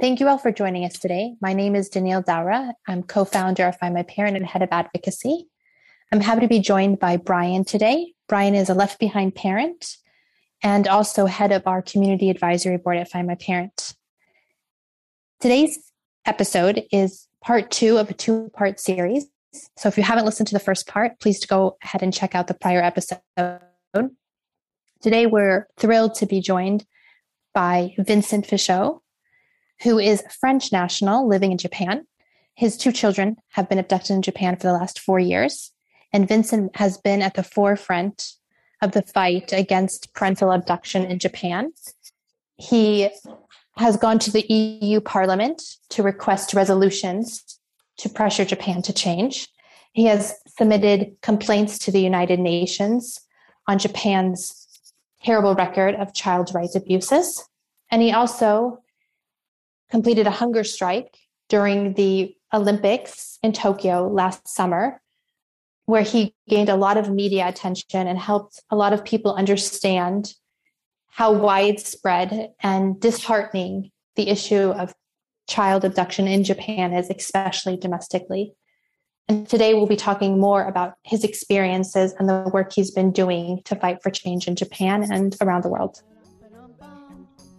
Thank you all for joining us today. My name is Danielle Daura. I'm co founder of Find My Parent and head of advocacy. I'm happy to be joined by Brian today. Brian is a left behind parent and also head of our community advisory board at Find My Parent. Today's episode is part two of a two part series. So if you haven't listened to the first part, please go ahead and check out the prior episode. Today, we're thrilled to be joined by Vincent Fichot, who is French national living in Japan. His two children have been abducted in Japan for the last four years, and Vincent has been at the forefront of the fight against parental abduction in Japan. He has gone to the EU Parliament to request resolutions to pressure Japan to change. He has submitted complaints to the United Nations on Japan's terrible record of child rights abuses. And he also completed a hunger strike during the Olympics in Tokyo last summer, where he gained a lot of media attention and helped a lot of people understand how widespread and disheartening the issue of child abduction in Japan is, especially domestically. And today we'll be talking more about his experiences and the work he's been doing to fight for change in Japan and around the world.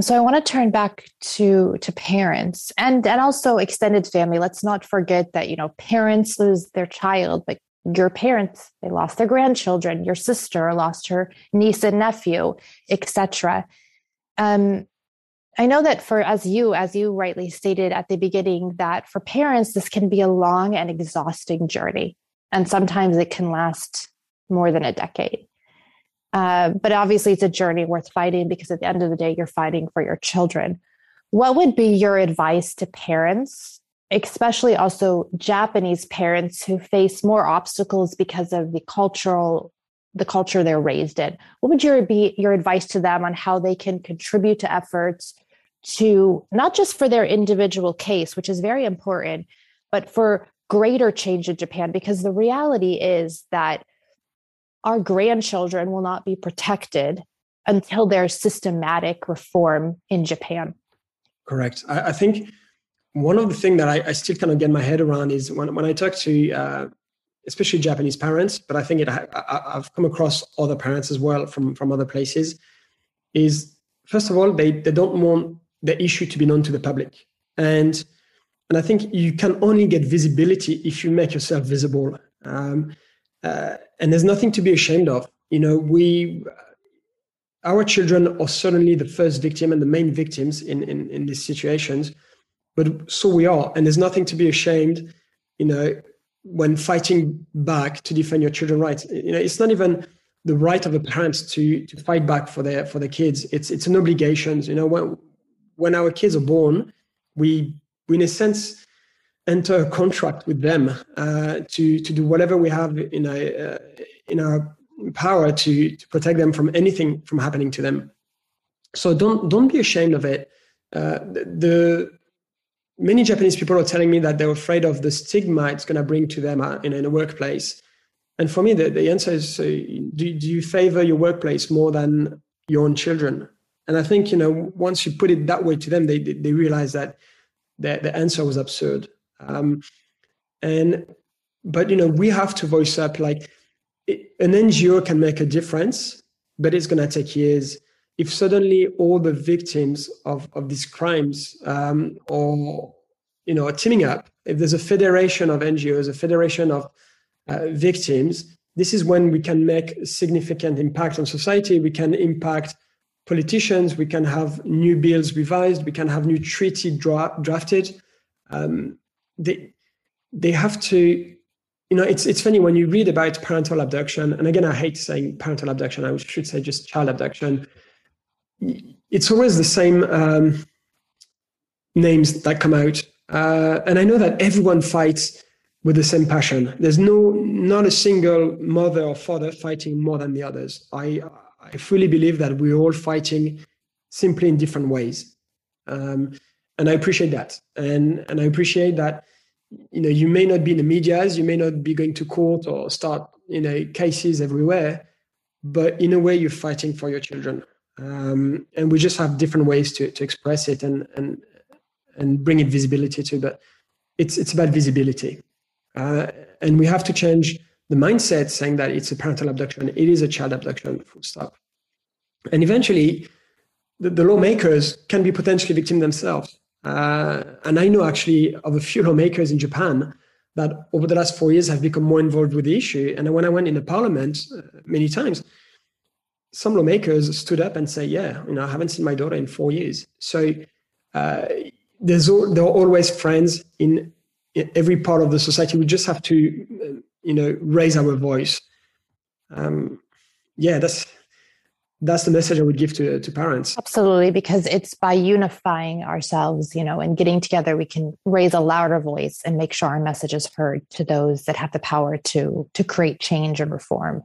so I want to turn back to to parents and and also extended family. Let's not forget that you know parents lose their child, but your parents they lost their grandchildren. Your sister lost her niece and nephew, etc. Um, I know that for as you as you rightly stated at the beginning that for parents this can be a long and exhausting journey, and sometimes it can last more than a decade. Uh, but obviously, it's a journey worth fighting because at the end of the day, you're fighting for your children. What would be your advice to parents, especially also Japanese parents who face more obstacles because of the cultural the culture they're raised in? What would your be your advice to them on how they can contribute to efforts to not just for their individual case, which is very important, but for greater change in Japan? Because the reality is that our grandchildren will not be protected until there's systematic reform in Japan. Correct. I, I think one of the things that I, I, still kind of get my head around is when, when I talk to uh, especially Japanese parents, but I think it, I, have come across other parents as well from, from other places, is first of all, they, they don't want the issue to be known to the public. And and I think you can only get visibility if you make yourself visible. Um, uh, and there's nothing to be ashamed of. You know, we, our children are certainly the first victim and the main victims in, in, in these situations, but so we are. And there's nothing to be ashamed, you know, when fighting back to defend your children's rights. You know, it's not even the right of the parents to, to fight back for their, for their kids. It's, it's an obligation. You know, when, when our kids are born, we, we in a sense, enter a contract with them uh, to to do whatever we have in a uh, in our power to to protect them from anything from happening to them. So don't don't be ashamed of it. Uh, the, many Japanese people are telling me that they're afraid of the stigma it's going to bring to them uh, in, in a workplace. And for me, the, the answer is: do, do you favor your workplace more than your own children? And I think you know once you put it that way to them, they they, they realize that the, the answer was absurd. Um, and but you know we have to voice up like an NGO can make a difference, but it's going to take years. If suddenly all the victims of, of these crimes um, or you know are teaming up, if there's a federation of NGOs, a federation of uh, victims, this is when we can make a significant impact on society. We can impact politicians. We can have new bills revised. We can have new treaty dra- drafted. Um, they they have to you know, it's it's funny when you read about parental abduction, and again, I hate saying parental abduction. I should say just child abduction. It's always the same um, names that come out, uh, and I know that everyone fights with the same passion. There's no not a single mother or father fighting more than the others. I I fully believe that we're all fighting simply in different ways, um, and I appreciate that, and and I appreciate that you know you may not be in the medias you may not be going to court or start you know cases everywhere but in a way you're fighting for your children. Um, and we just have different ways to, to express it and and and bring it visibility to but it's it's about visibility. Uh, and we have to change the mindset saying that it's a parental abduction. It is a child abduction full stop. And eventually the, the lawmakers can be potentially victim themselves uh, and I know actually of a few lawmakers in Japan that over the last four years have become more involved with the issue. And when I went in the parliament uh, many times, some lawmakers stood up and say, "Yeah, you know, I haven't seen my daughter in four years." So uh, there's all, there are always friends in, in, every part of the society. We just have to, uh, you know, raise our voice. Um, yeah, that's that's the message I would give to, to parents. Absolutely, because it's by unifying ourselves, you know, and getting together, we can raise a louder voice and make sure our message is heard to those that have the power to to create change and reform.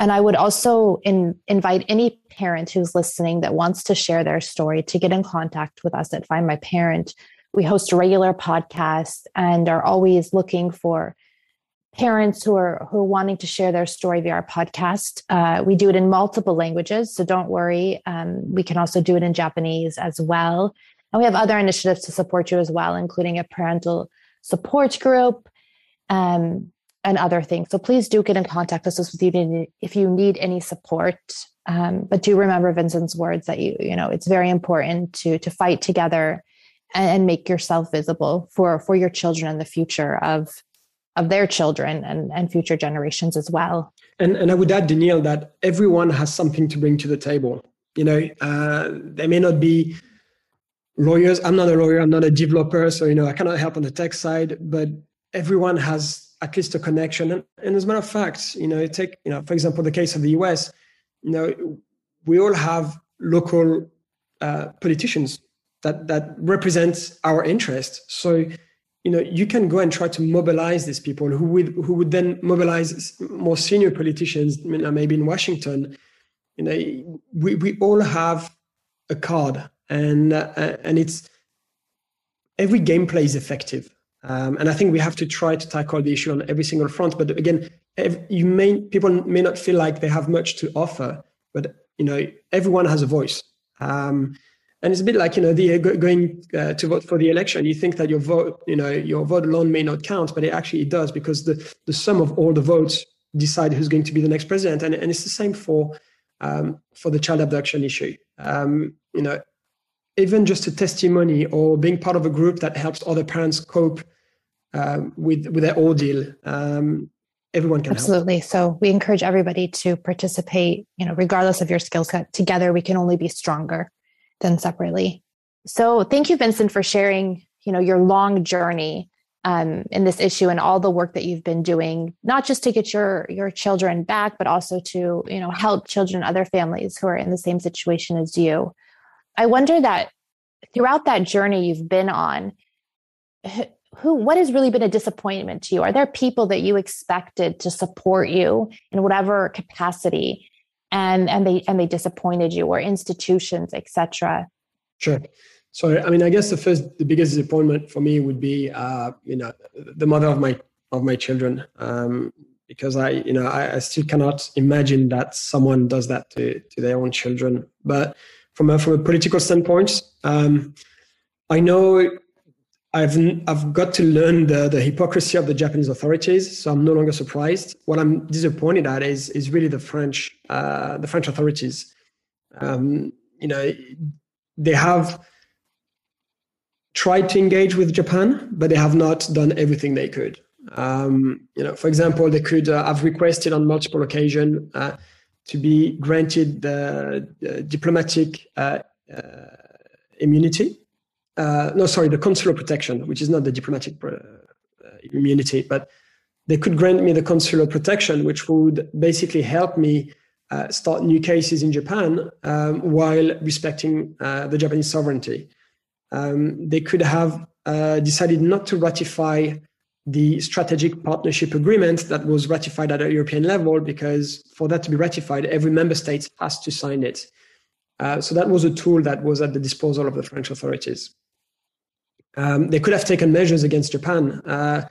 And I would also in, invite any parent who's listening that wants to share their story to get in contact with us at Find My Parent. We host regular podcasts and are always looking for parents who are who are wanting to share their story via our podcast. Uh, we do it in multiple languages, so don't worry. Um, we can also do it in Japanese as well, and we have other initiatives to support you as well, including a parental support group um, and other things. So please do get in contact with us if you need if you need any support. Um, but do remember Vincent's words that you you know it's very important to to fight together and, and make yourself visible for for your children in the future of of their children and, and future generations as well. And, and I would add, Danielle, that everyone has something to bring to the table. You know, uh, they may not be lawyers. I'm not a lawyer. I'm not a developer. So, you know, I cannot help on the tech side, but everyone has at least a connection. And, and as a matter of fact, you know, take, you know, for example, the case of the US, you know, we all have local uh, politicians that, that represent our interests. So you know you can go and try to mobilize these people who would who would then mobilize more senior politicians maybe in washington. You know we, we all have a card and uh, and it's every gameplay is effective. Um, and i think we have to try to tackle the issue on every single front. But again you may people may not feel like they have much to offer but you know everyone has a voice. Um, and it's a bit like you know the going uh, to vote for the election. You think that your vote, you know, your vote alone may not count, but it actually does because the the sum of all the votes decide who's going to be the next president. And and it's the same for um, for the child abduction issue. Um, you know, even just a testimony or being part of a group that helps other parents cope um, with with their ordeal. Um, everyone can absolutely help. so we encourage everybody to participate you know regardless of your skill set together we can only be stronger than separately. So thank you, Vincent, for sharing, you know, your long journey um, in this issue and all the work that you've been doing, not just to get your your children back, but also to you know help children and other families who are in the same situation as you. I wonder that throughout that journey you've been on, who what has really been a disappointment to you? Are there people that you expected to support you in whatever capacity and and they and they disappointed you or institutions etc sure. So i mean i guess the first the biggest disappointment for me would be uh you know the mother of my of my children um because i you know I, I still cannot imagine that someone does that to to their own children. But from a from a political standpoint um i know I've I've got to learn the, the hypocrisy of the Japanese authorities, so I'm no longer surprised. What I'm disappointed at is is really the French uh, the French authorities. Um, you know, they have tried to engage with Japan, but they have not done everything they could. Um, you know, for example, they could uh, have requested on multiple occasions uh, to be granted the, the diplomatic uh, uh, immunity uh, no, sorry, the consular protection, which is not the diplomatic uh, immunity, but they could grant me the consular protection, which would basically help me uh, start new cases in Japan um, while respecting uh, the Japanese sovereignty. Um, they could have uh, decided not to ratify the strategic partnership agreement that was ratified at a European level because for that to be ratified, every member state has to sign it. Uh, so that was a tool that was at the disposal of the French authorities. Um, they could have taken measures against Japan uh,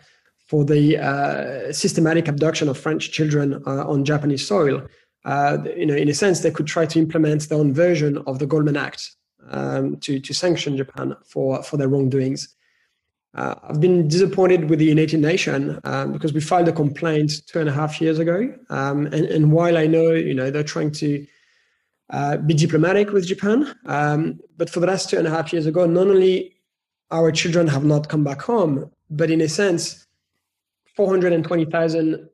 for the uh, systematic abduction of French children uh, on Japanese soil. Uh, you know, in a sense, they could try to implement their own version of the Goldman Act um, to, to sanction Japan for, for their wrongdoings. Uh, I've been disappointed with the United Nations um, because we filed a complaint two and a half years ago. Um, and, and, while I know, you know, they're trying to uh, be diplomatic with Japan, um, but for the last two and a half years ago, not only our children have not come back home, but in a sense, 420,000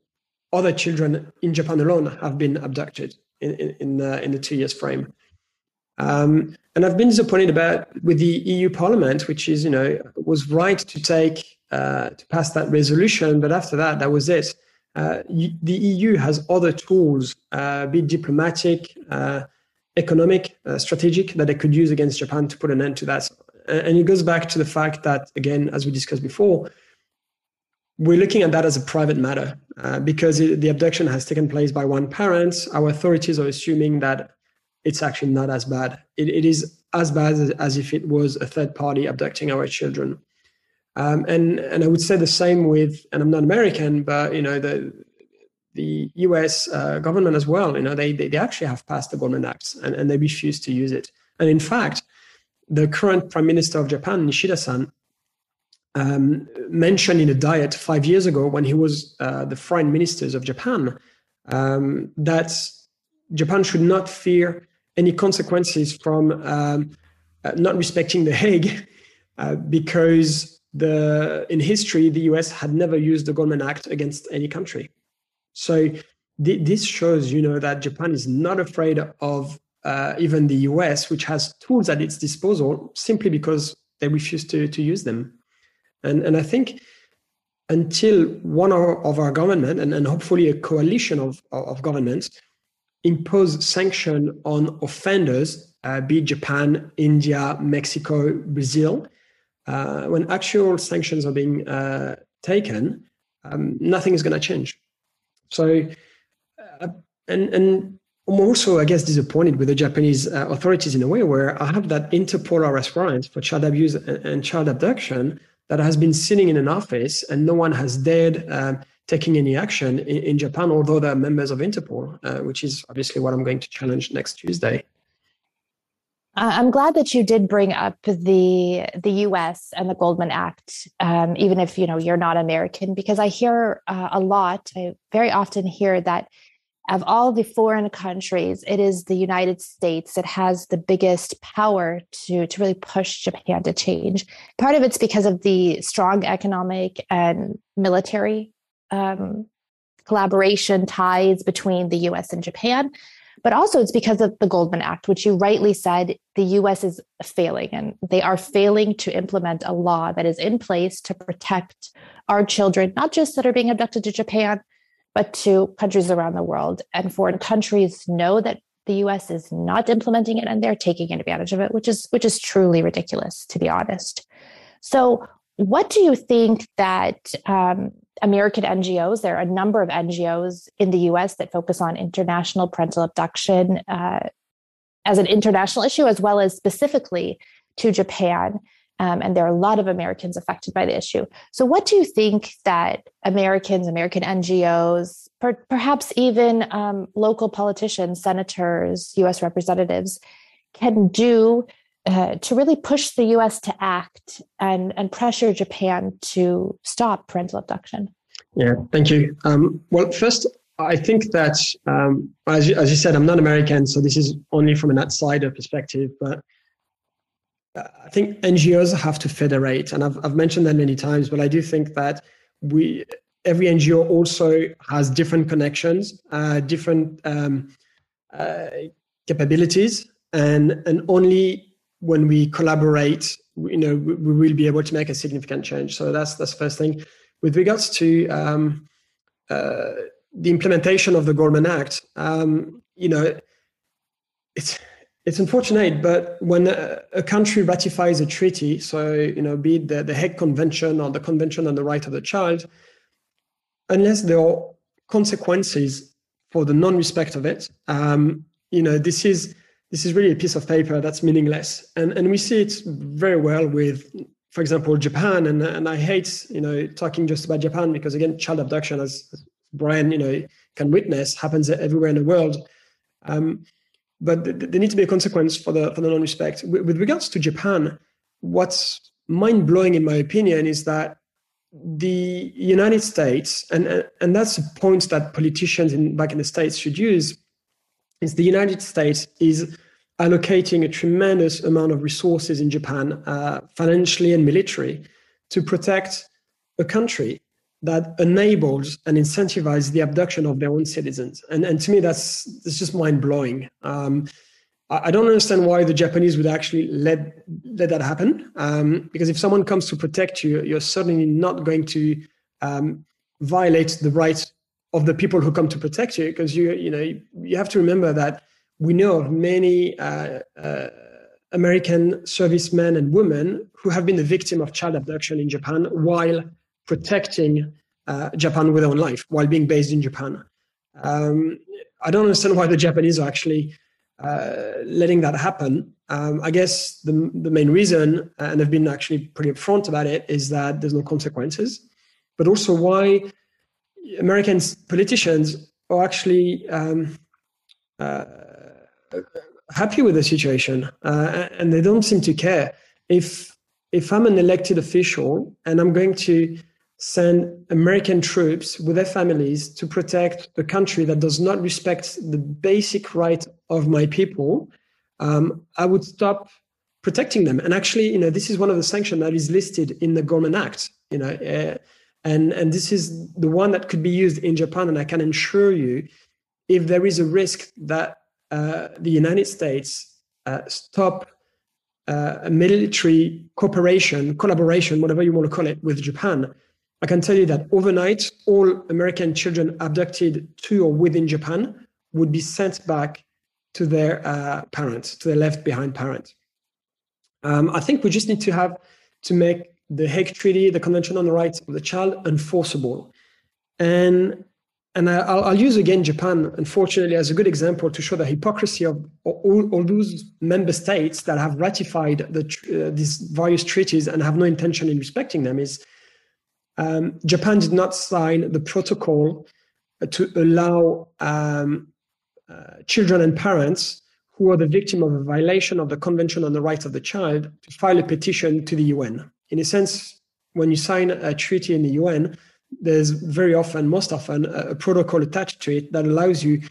other children in Japan alone have been abducted in in, in, uh, in the two years frame. Um, and I've been disappointed about with the EU Parliament, which is, you know, was right to take uh, to pass that resolution, but after that, that was it. Uh, the EU has other tools, uh, be diplomatic, uh, economic, uh, strategic, that they could use against Japan to put an end to that. And it goes back to the fact that, again, as we discussed before, we're looking at that as a private matter uh, because it, the abduction has taken place by one parent. Our authorities are assuming that it's actually not as bad. it, it is as bad as, as, if it was a third party abducting our children. Um, and and I would say the same with, and I'm not American, but you know the the U.S. Uh, government as well. You know they, they, they actually have passed the Goldman Act and, and they refuse to use it. And in fact, the current Prime Minister of Japan, Kishida-san, um, mentioned in a diet five years ago when he was uh, the foreign ministers of Japan um, that Japan should not fear any consequences from um, uh, not respecting the Hague uh, because the in history the US had never used the Goldman Act against any country. So th- this shows, you know, that Japan is not afraid of uh, even the US, which has tools at its disposal, simply because they refuse to to use them. And and I think until one of our government and, and hopefully a coalition of, of governments impose sanction on offenders, uh, be Japan, India, Mexico, Brazil, uh, when actual sanctions are being uh, taken, um, nothing is going to change. So, uh, and and I'm also, I guess, disappointed with the Japanese uh, authorities in a way where I have that Interpol arrest warrant for child abuse and child abduction that has been sitting in an office and no one has dared um, taking any action in, in, Japan, although they're members of Interpol, uh, which is obviously what I'm going to challenge next Tuesday. I'm glad that you did bring up the the U.S. and the Goldman Act, um, even if you know you're not American, because I hear uh, a lot. I very often hear that of all the foreign countries, it is the United States that has the biggest power to, to really push Japan to change. Part of it's because of the strong economic and military um, collaboration ties between the US and Japan. But also, it's because of the Goldman Act, which you rightly said the US is failing, and they are failing to implement a law that is in place to protect our children, not just that are being abducted to Japan, but to countries around the world. And foreign countries know that the US is not implementing it and they're taking advantage of it, which is which is truly ridiculous, to be honest. So, what do you think that um, American NGOs, there are a number of NGOs in the US that focus on international parental abduction uh, as an international issue, as well as specifically to Japan. Um, and there are a lot of Americans affected by the issue. So, what do you think that Americans, American NGOs, per- perhaps even um, local politicians, senators, US representatives can do uh, to really push the US to act and, and pressure Japan to stop parental abduction? Yeah, thank you. Um, well, first, I think that, um, as, you, as you said, I'm not American, so this is only from an outsider perspective, but I think NGOs have to federate, and I've, I've mentioned that many times, but I do think that we every NGO also has different connections, uh, different um, uh, capabilities, and and only when we collaborate, you know, we, we, will be able to make a significant change. So that's that's the first thing. With regards to um, uh, the implementation of the Goldman Act, um, you know, it's it's unfortunate, but when a, a, country ratifies a treaty, so you know, be it the, the Hague Convention or the Convention on the Right of the Child, unless there are consequences for the non-respect of it, um, you know, this is this is really a piece of paper that's meaningless, and and we see it very well with, for example, Japan, and and I hate you know talking just about Japan because again, child abduction, as Brian you know can witness, happens everywhere in the world. Um, but there needs to be a consequence for the for the non-respect. With regards to Japan, what's mind blowing in my opinion is that the United States, and and that's a point that politicians in back in the states should use, is the United States is allocating a tremendous amount of resources in Japan, uh, financially and military, to protect a country that enables and incentivizes the abduction of their own citizens. And, and to me, that's, that's just mind blowing. Um, I, don't understand why the Japanese would actually let, let that happen. Um, because if someone comes to protect you, you're certainly not going to um, violate the rights of the people who come to protect you. Because you, you know, you, you have to remember that we know of many uh, uh, American servicemen and women who have been the victim of child abduction in Japan while protecting uh, Japan with their own life while being based in Japan. Um, I don't understand why the Japanese are actually uh, letting that happen. Um, I guess the, the main reason, and they've been actually pretty upfront about it, is that there's no consequences, but also why American politicians are actually um, uh, happy with the situation, uh, and they don't seem to care. If if I'm an elected official and I'm going to send American troops with their families to protect a country that does not respect the basic right of my people, um, I would stop protecting them. And actually, you know, this is one of the sanctions that is listed in the Goldman Act. You know, uh, and and this is the one that could be used in Japan. And I can assure you, if there is a risk that uh, the United States uh, stop uh, a military cooperation, collaboration, whatever you want to call it, with Japan, I can tell you that overnight, all American children abducted to or within Japan would be sent back to their uh, parents, to their left behind parent. Um, I think we just need to have to make the Hague Treaty, the Convention on the Rights of the Child, enforceable. And and I'll, I'll, use again Japan, unfortunately, as a good example to show the hypocrisy of all, all those member states that have ratified the, uh, these various treaties and have no intention in respecting them. Is um, Japan did not sign the protocol to allow um, uh, children and parents who are the victim of a violation of the Convention on the Rights of the Child to file a petition to the UN. In a sense, when you sign a treaty in the UN, there's very often, most often, a, a protocol attached to it that allows you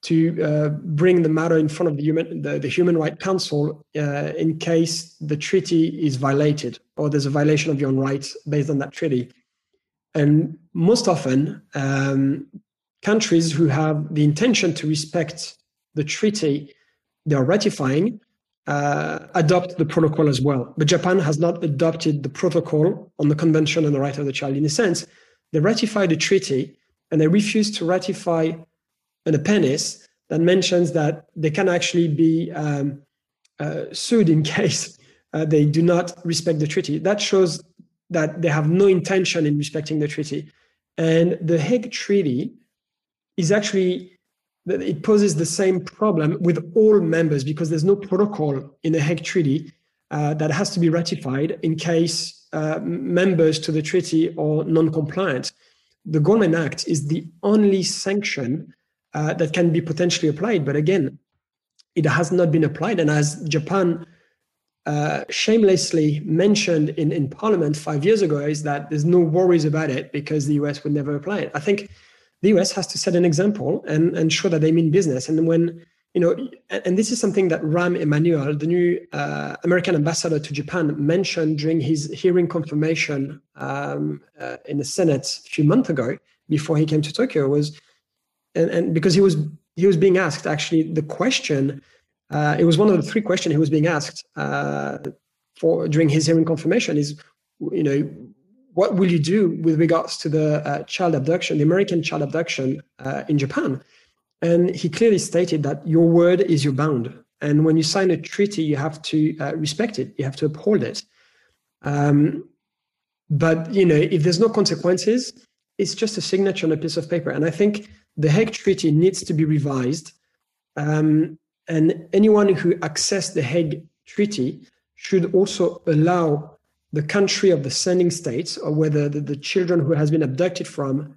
to uh, bring the matter in front of the human the, the human right council uh, in case the treaty is violated or there's a violation of your own rights based on that treaty and most often, um, countries who have the intention to respect the treaty they are ratifying uh, adopt the protocol as well. But Japan has not adopted the protocol on the Convention on the Right of the Child. In a sense, they ratified the treaty and they refuse to ratify an appendix that mentions that they can actually be um, uh, sued in case uh, they do not respect the treaty. That shows that they have no intention in respecting the treaty. And the Hague Treaty is actually it poses the same problem with all members because there's no protocol in the Hague Treaty uh, that has to be ratified in case uh, members to the treaty are non-compliant. The Goldman Act is the only sanction uh, that can be potentially applied, but again, it has not been applied. And as Japan uh, shamelessly mentioned in, in Parliament five years ago is that there's no worries about it because the US would never apply it. I think the US has to set an example and, and show that they mean business. And when, you know, and, and this is something that Rahm Emanuel, the new uh, American ambassador to Japan, mentioned during his hearing confirmation um, uh, in the Senate a few months ago before he came to Tokyo was, and, and because he was he was being asked actually the question uh, it was one of the three questions he was being asked uh, for during his hearing confirmation is, you know, what will you do with regards to the uh, child abduction, the American child abduction uh, in Japan? And he clearly stated that your word is your bond. And when you sign a treaty, you have to uh, respect it, you have to uphold it. Um, but you know, if there's no consequences, it's just a signature on a piece of paper. And I think the Hague Treaty needs to be revised. Um, and anyone who accessed the Hague Treaty should also allow the country of the sending states, or whether the, the children who has been abducted from,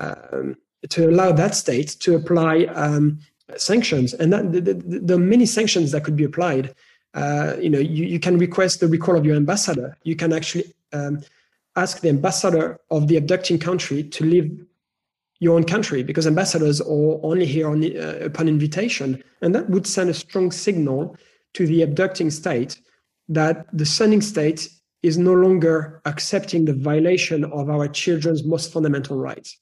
um, to allow that state to apply um, sanctions. And that, the, the, the, many sanctions that could be applied. Uh, you know, you, you can request the recall of your ambassador. You can actually um, ask the ambassador of the abducting country to leave your own country because ambassadors are only here on, uh, upon invitation. And that would send a strong signal to the abducting state that the sending state is no longer accepting the violation of our children's most fundamental rights.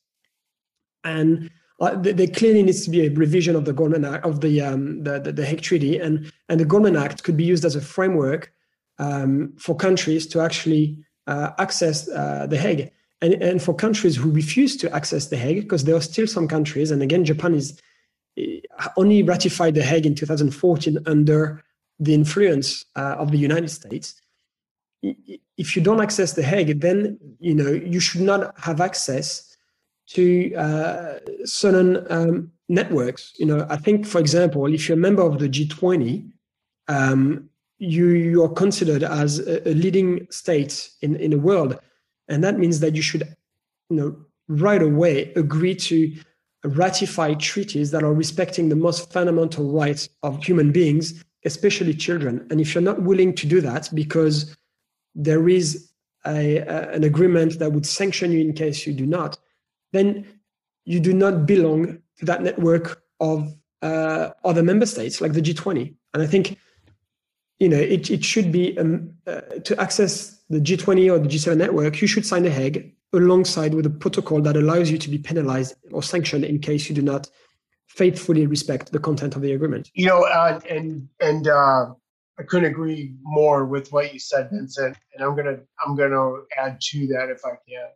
And uh, there clearly needs to be a revision of the Goldman Act, of the, um, the, the, the Hague Treaty, and, and the Goldman Act could be used as a framework um, for countries to actually uh, access uh, the Hague. And, and for countries who refuse to access the Hague, because there are still some countries, and again, Japan is uh, only ratified the Hague in 2014 under the influence uh, of the United States. If you don't access the Hague, then you know you should not have access to uh, certain um, networks. You know, I think, for example, if you're a member of the G20, um, you you are considered as a, a, leading state in in the world, and that means that you should, you know, right away agree to ratify treaties that are respecting the most fundamental rights of human beings, especially children. And if you're not willing to do that because there is a, a, an agreement that would sanction you in case you do not, then you do not belong to that network of uh, other member states like the G20. And I think you know, it, it should be um, uh, to access the G20 or the G7 network, you should sign a Hague alongside with a protocol that allows you to be penalized or sanctioned in case you do not faithfully respect the content of the agreement. You know, uh, and and uh, I couldn't agree more with what you said, Vincent. And I'm gonna I'm gonna add to that if I can.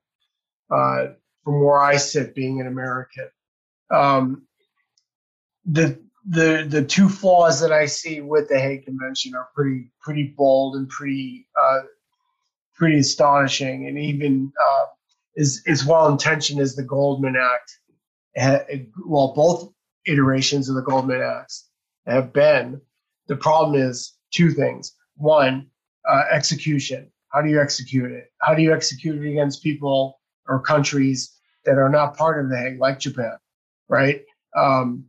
Uh, from where I sit, being an American, um, the the the two flaws that I see with the Hague Convention are pretty pretty bold and pretty uh, pretty astonishing, and even uh, is as well intentioned as the Goldman Act. Well, both iterations of the Goldman Acts have been. The problem is two things. One, uh, execution. How do you execute it? How do you execute it against people or countries that are not part of the Hague, like Japan, right? Um,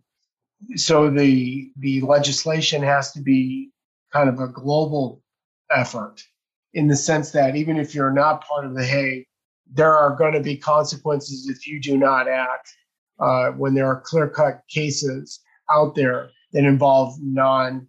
so the the legislation has to be kind of a global effort in the sense that even if you're not part of the Hague, there are going to be consequences if you do not act uh, when there are clear cut cases out there that involve non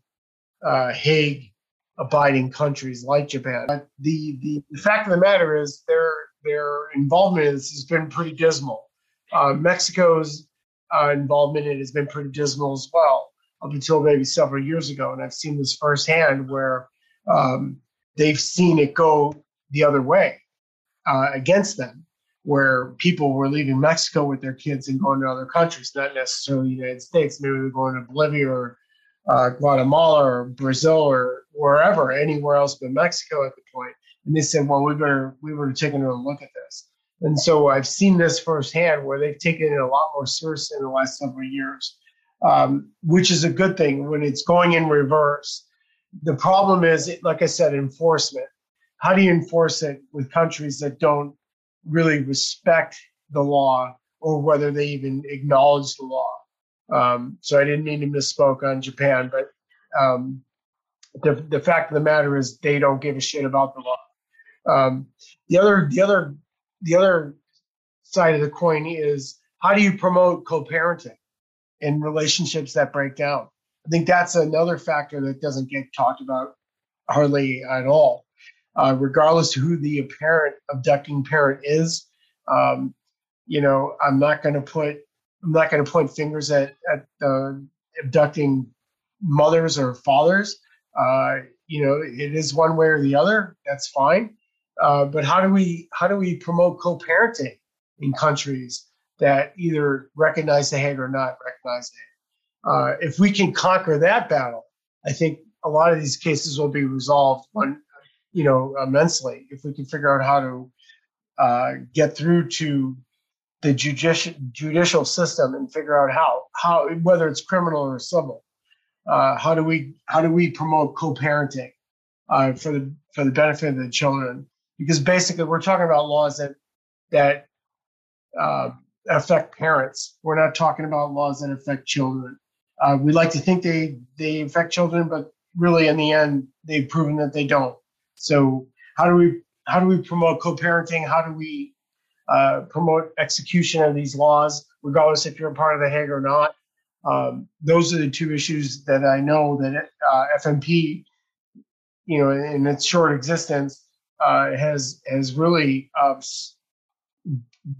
uh, Hague abiding countries like Japan. But the, the, the fact of the matter is their their involvement has been pretty dismal. Uh, Mexico's uh, involvement in it has been pretty dismal as well, up until maybe several years ago. And I've seen this firsthand where um, they've seen it go the other way uh, against them, where people were leaving Mexico with their kids and going to other countries, not necessarily the United States. Maybe they're going to Bolivia or uh, Guatemala or Brazil or wherever, anywhere else but Mexico at the point. And they said, well, we better we better take another look at this. And so I've seen this firsthand where they've taken it a lot more seriously in the last several years, um, which is a good thing when it's going in reverse. The problem is, like I said, enforcement. How do you enforce it with countries that don't really respect the law or whether they even acknowledge the law? Um, so I didn't mean to misspoke on Japan, but um, the the fact of the matter is they don't give a shit about the law. Um, the other the other the other side of the coin is how do you promote co-parenting in relationships that break down? I think that's another factor that doesn't get talked about hardly at all. Uh, regardless who the apparent abducting parent is, um, you know, I'm not going to put I'm not going to point fingers at at the abducting mothers or fathers. Uh, you know, it is one way or the other. That's fine. Uh, but how do we how do we promote co-parenting in countries that either recognize the Hague or not recognize Hague? Uh, if we can conquer that battle, I think a lot of these cases will be resolved you know, immensely if we can figure out how to uh, get through to the judicial judicial system and figure out how how whether it's criminal or civil. Uh, how do we how do we promote co-parenting uh, for the for the benefit of the children? Because basically, we're talking about laws that that uh, affect parents. We're not talking about laws that affect children. Uh, we like to think they they affect children, but really, in the end, they've proven that they don't. So, how do we how do we promote co-parenting? How do we uh, promote execution of these laws, regardless if you're a part of the Hague or not? Um, those are the two issues that I know that uh, FMP, you know, in its short existence, uh, has has really uh,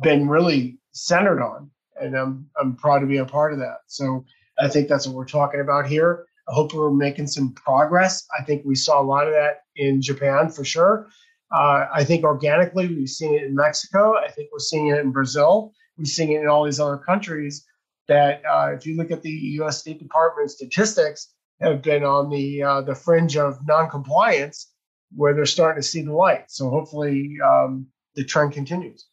been really centered on, and I'm I'm proud to be a part of that. So I think that's what we're talking about here. I hope we're making some progress. I think we saw a lot of that in Japan for sure. Uh, I think organically we've seen it in Mexico. I think we're seeing it in Brazil. We're seeing it in all these other countries. That uh, if you look at the U.S. State Department statistics, have been on the uh, the fringe of noncompliance, where they're starting to see the light. So hopefully um, the trend continues.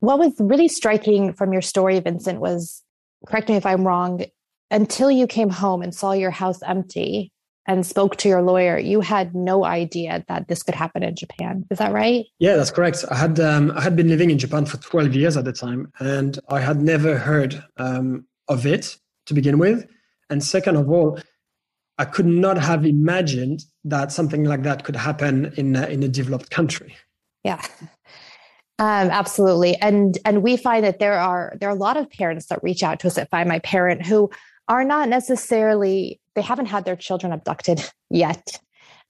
What was really striking from your story, Vincent, was correct me if I'm wrong. Until you came home and saw your house empty, and spoke to your lawyer, you had no idea that this could happen in Japan. Is that right? Yeah, that's correct. I had um, I had been living in Japan for 12 years at the time, and I had never heard um, of it to begin with. And second of all, I could not have imagined that something like that could happen in a, in a developed country. Yeah. Um, absolutely, and and we find that there are there are a lot of parents that reach out to us at Find My Parent who are not necessarily they haven't had their children abducted yet.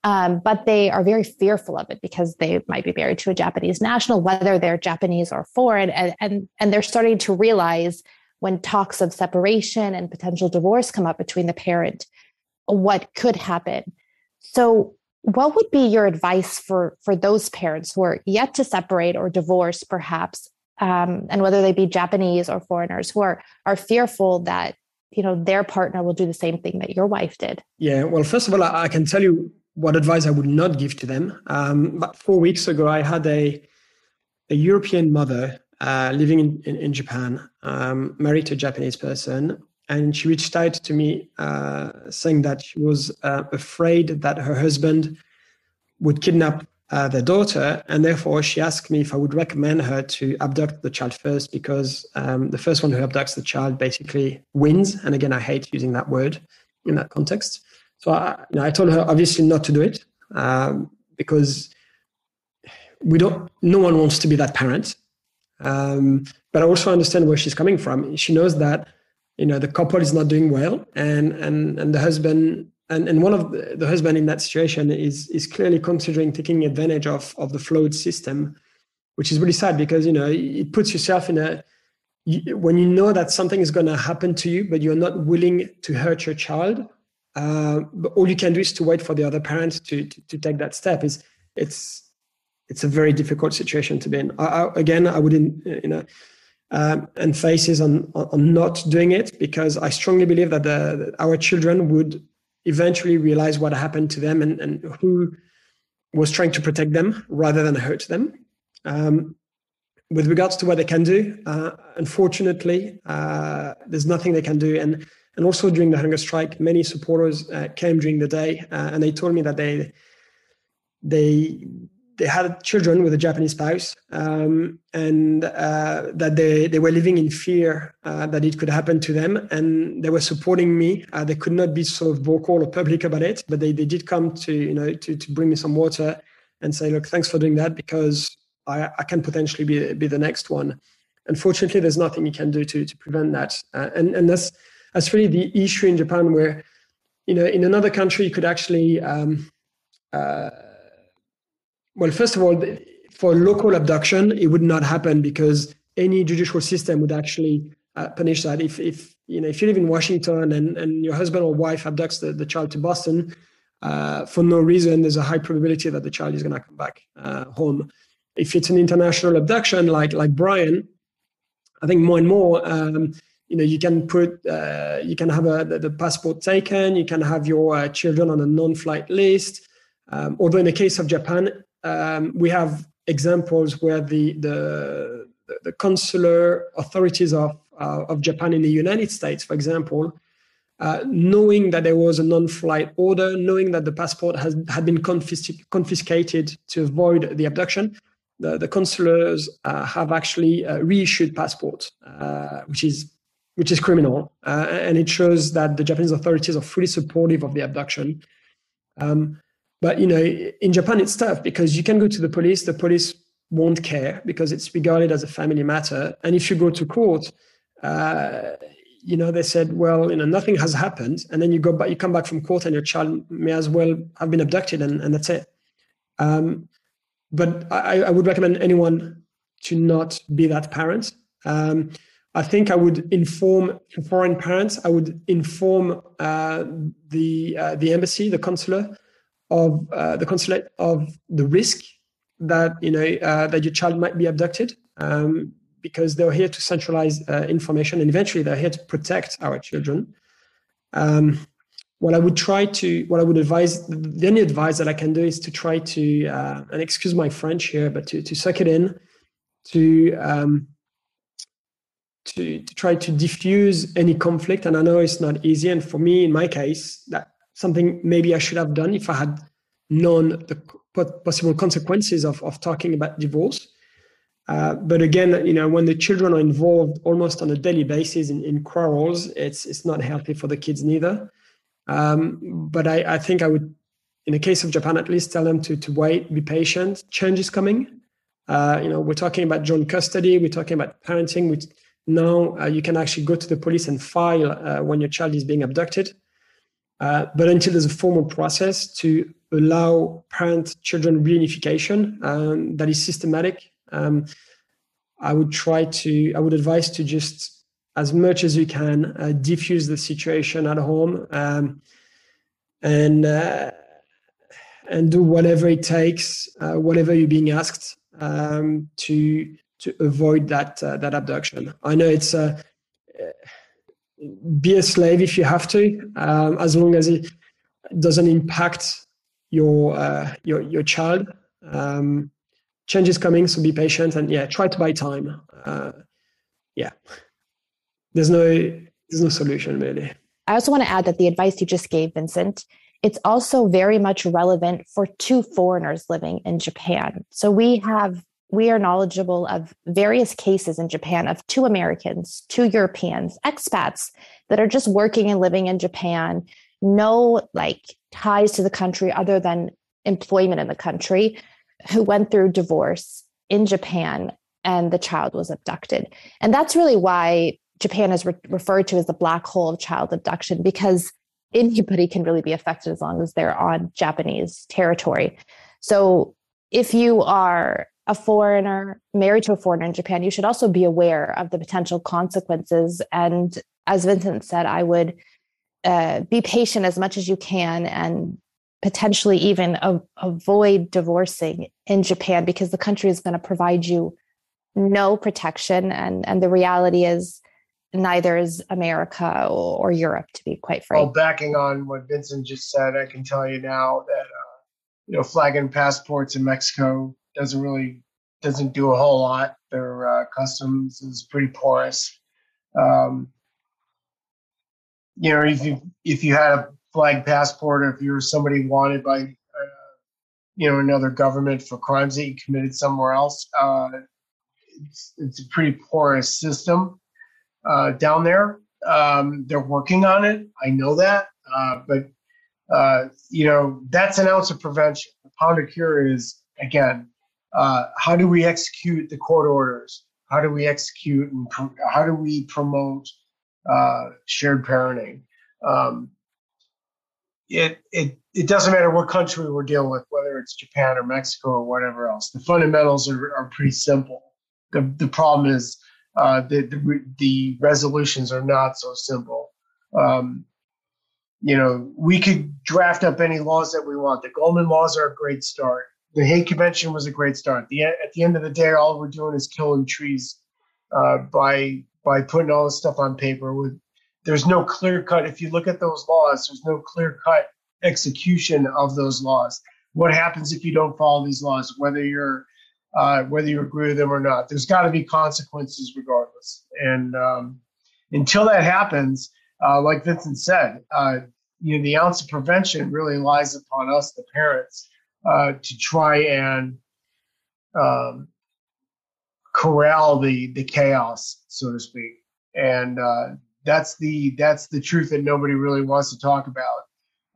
Um, but they are very fearful of it because they might be married to a Japanese national, whether they're Japanese or foreign, and and and they're starting to realize when talks of separation and potential divorce come up between the parent, what could happen. So, what would be your advice for for those parents who are yet to separate or divorce, perhaps, um, and whether they be Japanese or foreigners who are are fearful that you know their partner will do the same thing that your wife did yeah well first of all i, can tell you what advice i would not give to them um, but four weeks ago i had a a european mother uh, living in, in, in japan um, married to a japanese person and she reached out to me uh, saying that she was uh, afraid that her husband would kidnap uh, their daughter, and therefore she asked me if I would recommend her to abduct the child first because um, the first one who abducts the child basically wins. And again, I hate using that word in that context. So I, you know, I told her obviously not to do it um, because we don't. No one wants to be that parent. Um, but I also understand where she's coming from. She knows that you know the couple is not doing well, and and and the husband and and one of the, the husband in that situation is is clearly considering taking advantage of of the flawed system which is really sad because you know it puts yourself in a you, when you know that something is going to happen to you but you're not willing to hurt your child uh, but all you can do is to wait for the other parent to, to, to take that step. Is it's it's a very difficult situation to be in. I, I, again i wouldn't you know um, faces on, on not doing it because i strongly believe that the, our children would eventually realize what happened to them and, and who was trying to protect them rather than hurt them. Um, with regards to what they can do, uh, unfortunately, uh, there's nothing they can do. And and also during the hunger strike, many supporters uh, came during the day uh, and they told me that they they they had children with a Japanese spouse, um, and uh, that they, they were living in fear uh, that it could happen to them. And they were supporting me. Uh, they could not be so vocal or public about it, but they, they did come to you know to, to bring me some water and say, look, thanks for doing that because I, I can potentially be be the next one. Unfortunately, there's nothing you can do to to prevent that, uh, and and that's that's really the issue in Japan where you know in another country you could actually um, uh, well, first of all, for local abduction, it would not happen because any judicial system would actually uh, punish that. If, if you know, if you live in Washington and, and your husband or wife abducts the, the child to Boston, uh, for no reason, there's a high probability that the child is going to come back uh, home. If it's an international abduction, like like Brian, I think more and more, um, you know, you can put, uh, you can have a, the, the, passport taken, you can have your uh, children on a non-flight list. Um, although in the case of Japan, um, we have examples where the the, the consular authorities of uh, of Japan in the United States, for example, uh, knowing that there was a non-flight order, knowing that the passport has had been confisc- confiscated to avoid the abduction, the, the consulars uh, have actually uh, reissued passports, uh, which is which is criminal, uh, and it shows that the Japanese authorities are fully supportive of the abduction. Um, but you know, in Japan, it's tough because you can go to the police, the police won't care because it's regarded as a family matter, and if you go to court you know, they said, well, you know, nothing has happened. And then you go back, you come back from court and your child may as well have been abducted and, and that's it. Um, but I, I, would recommend anyone to not be that parent. Um, I think I would inform foreign parents. I would inform uh, the uh, the embassy, the consular of uh, the consulate of the risk that you know uh, that your child might be abducted. Um, because they're here to centralize uh, information and eventually they're here to protect our children. Um, what I would try to, what I would advise, the only advice that I can do is to try to, uh, and excuse my French here, but to, to suck it in, to, um, to, to try to diffuse any conflict. And I know it's not easy. And for me, in my case, that something maybe I should have done if I had known the possible consequences of, of talking about divorce. Uh, but again, you know, when the children are involved almost on a daily basis in, in quarrels, it's it's not healthy for the kids neither. Um, but I, I think I would, in the case of Japan, at least tell them to to wait, be patient. Change is coming. Uh, you know, we're talking about joint custody. We're talking about parenting. Now uh, you can actually go to the police and file uh, when your child is being abducted. Uh, but until there's a formal process to allow parent-children reunification um, that is systematic um, I would try to, I would advise to just, as much as you can, uh, diffuse the situation at home um, and uh, and do whatever it takes, uh, whatever you're being asked um, to to avoid that uh, that abduction. I know it's a be a slave if you have to, um, as long as it doesn't impact your uh, your your child. Um, change is coming, so be patient and yeah, try to buy time. Uh, yeah, there's no there's no solution really. I also want to add that the advice you just gave, Vincent, it's also very much relevant for two foreigners living in Japan. So we have we are knowledgeable of various cases in Japan of two Americans, two Europeans, expats that are just working and living in Japan, no like ties to the country other than employment in the country, who went through divorce in Japan and the child was abducted. And that's really why Japan is re- referred to as the black hole of child abduction because anybody can really be affected as long as they're on Japanese territory. So if you are a foreigner married to a foreigner in Japan, you should also be aware of the potential consequences. And as Vincent said, I would uh, be patient as much as you can and potentially even a, avoid divorcing in Japan because the country is going to provide you no protection. And, and the reality is, neither is America or, or Europe, to be quite frank. Well, backing on what Vincent just said, I can tell you now that uh, you know flagging passports in Mexico doesn't really doesn't do a whole lot. Their uh, customs is pretty porous. Um, you know, if you if you had a flag passport, or if you're somebody wanted by, uh, you know, another government for crimes that you committed somewhere else, uh, it's, it's a pretty porous system uh, down there. Um, they're working on it. I know that, uh, but uh, you know, that's an ounce of prevention. The pound of cure is again, uh, how do we execute the court orders? How do we execute and how do we promote shared parenting? Um, it it it doesn't matter what country we're dealing with, whether it's Japan or Mexico or whatever else. The fundamentals are, are pretty simple. The the problem is uh, the, the the resolutions are not so simple. Um, you know, we could draft up any laws that we want. The Goldman laws are a great start. The Hague Convention was a great start. The, at the end of the day, all we're doing is killing trees uh, by by putting all this stuff on paper. With there's no clear cut. If you look at those laws, there's no clear cut execution of those laws. What happens if you don't follow these laws, whether you're uh, whether you agree with them or not? There's got to be consequences regardless. And um, until that happens, uh, like Vincent said, uh, you know, the ounce of prevention really lies upon us, the parents, uh, to try and um, corral the the chaos, so to speak. And uh, that's the that's the truth that nobody really wants to talk about.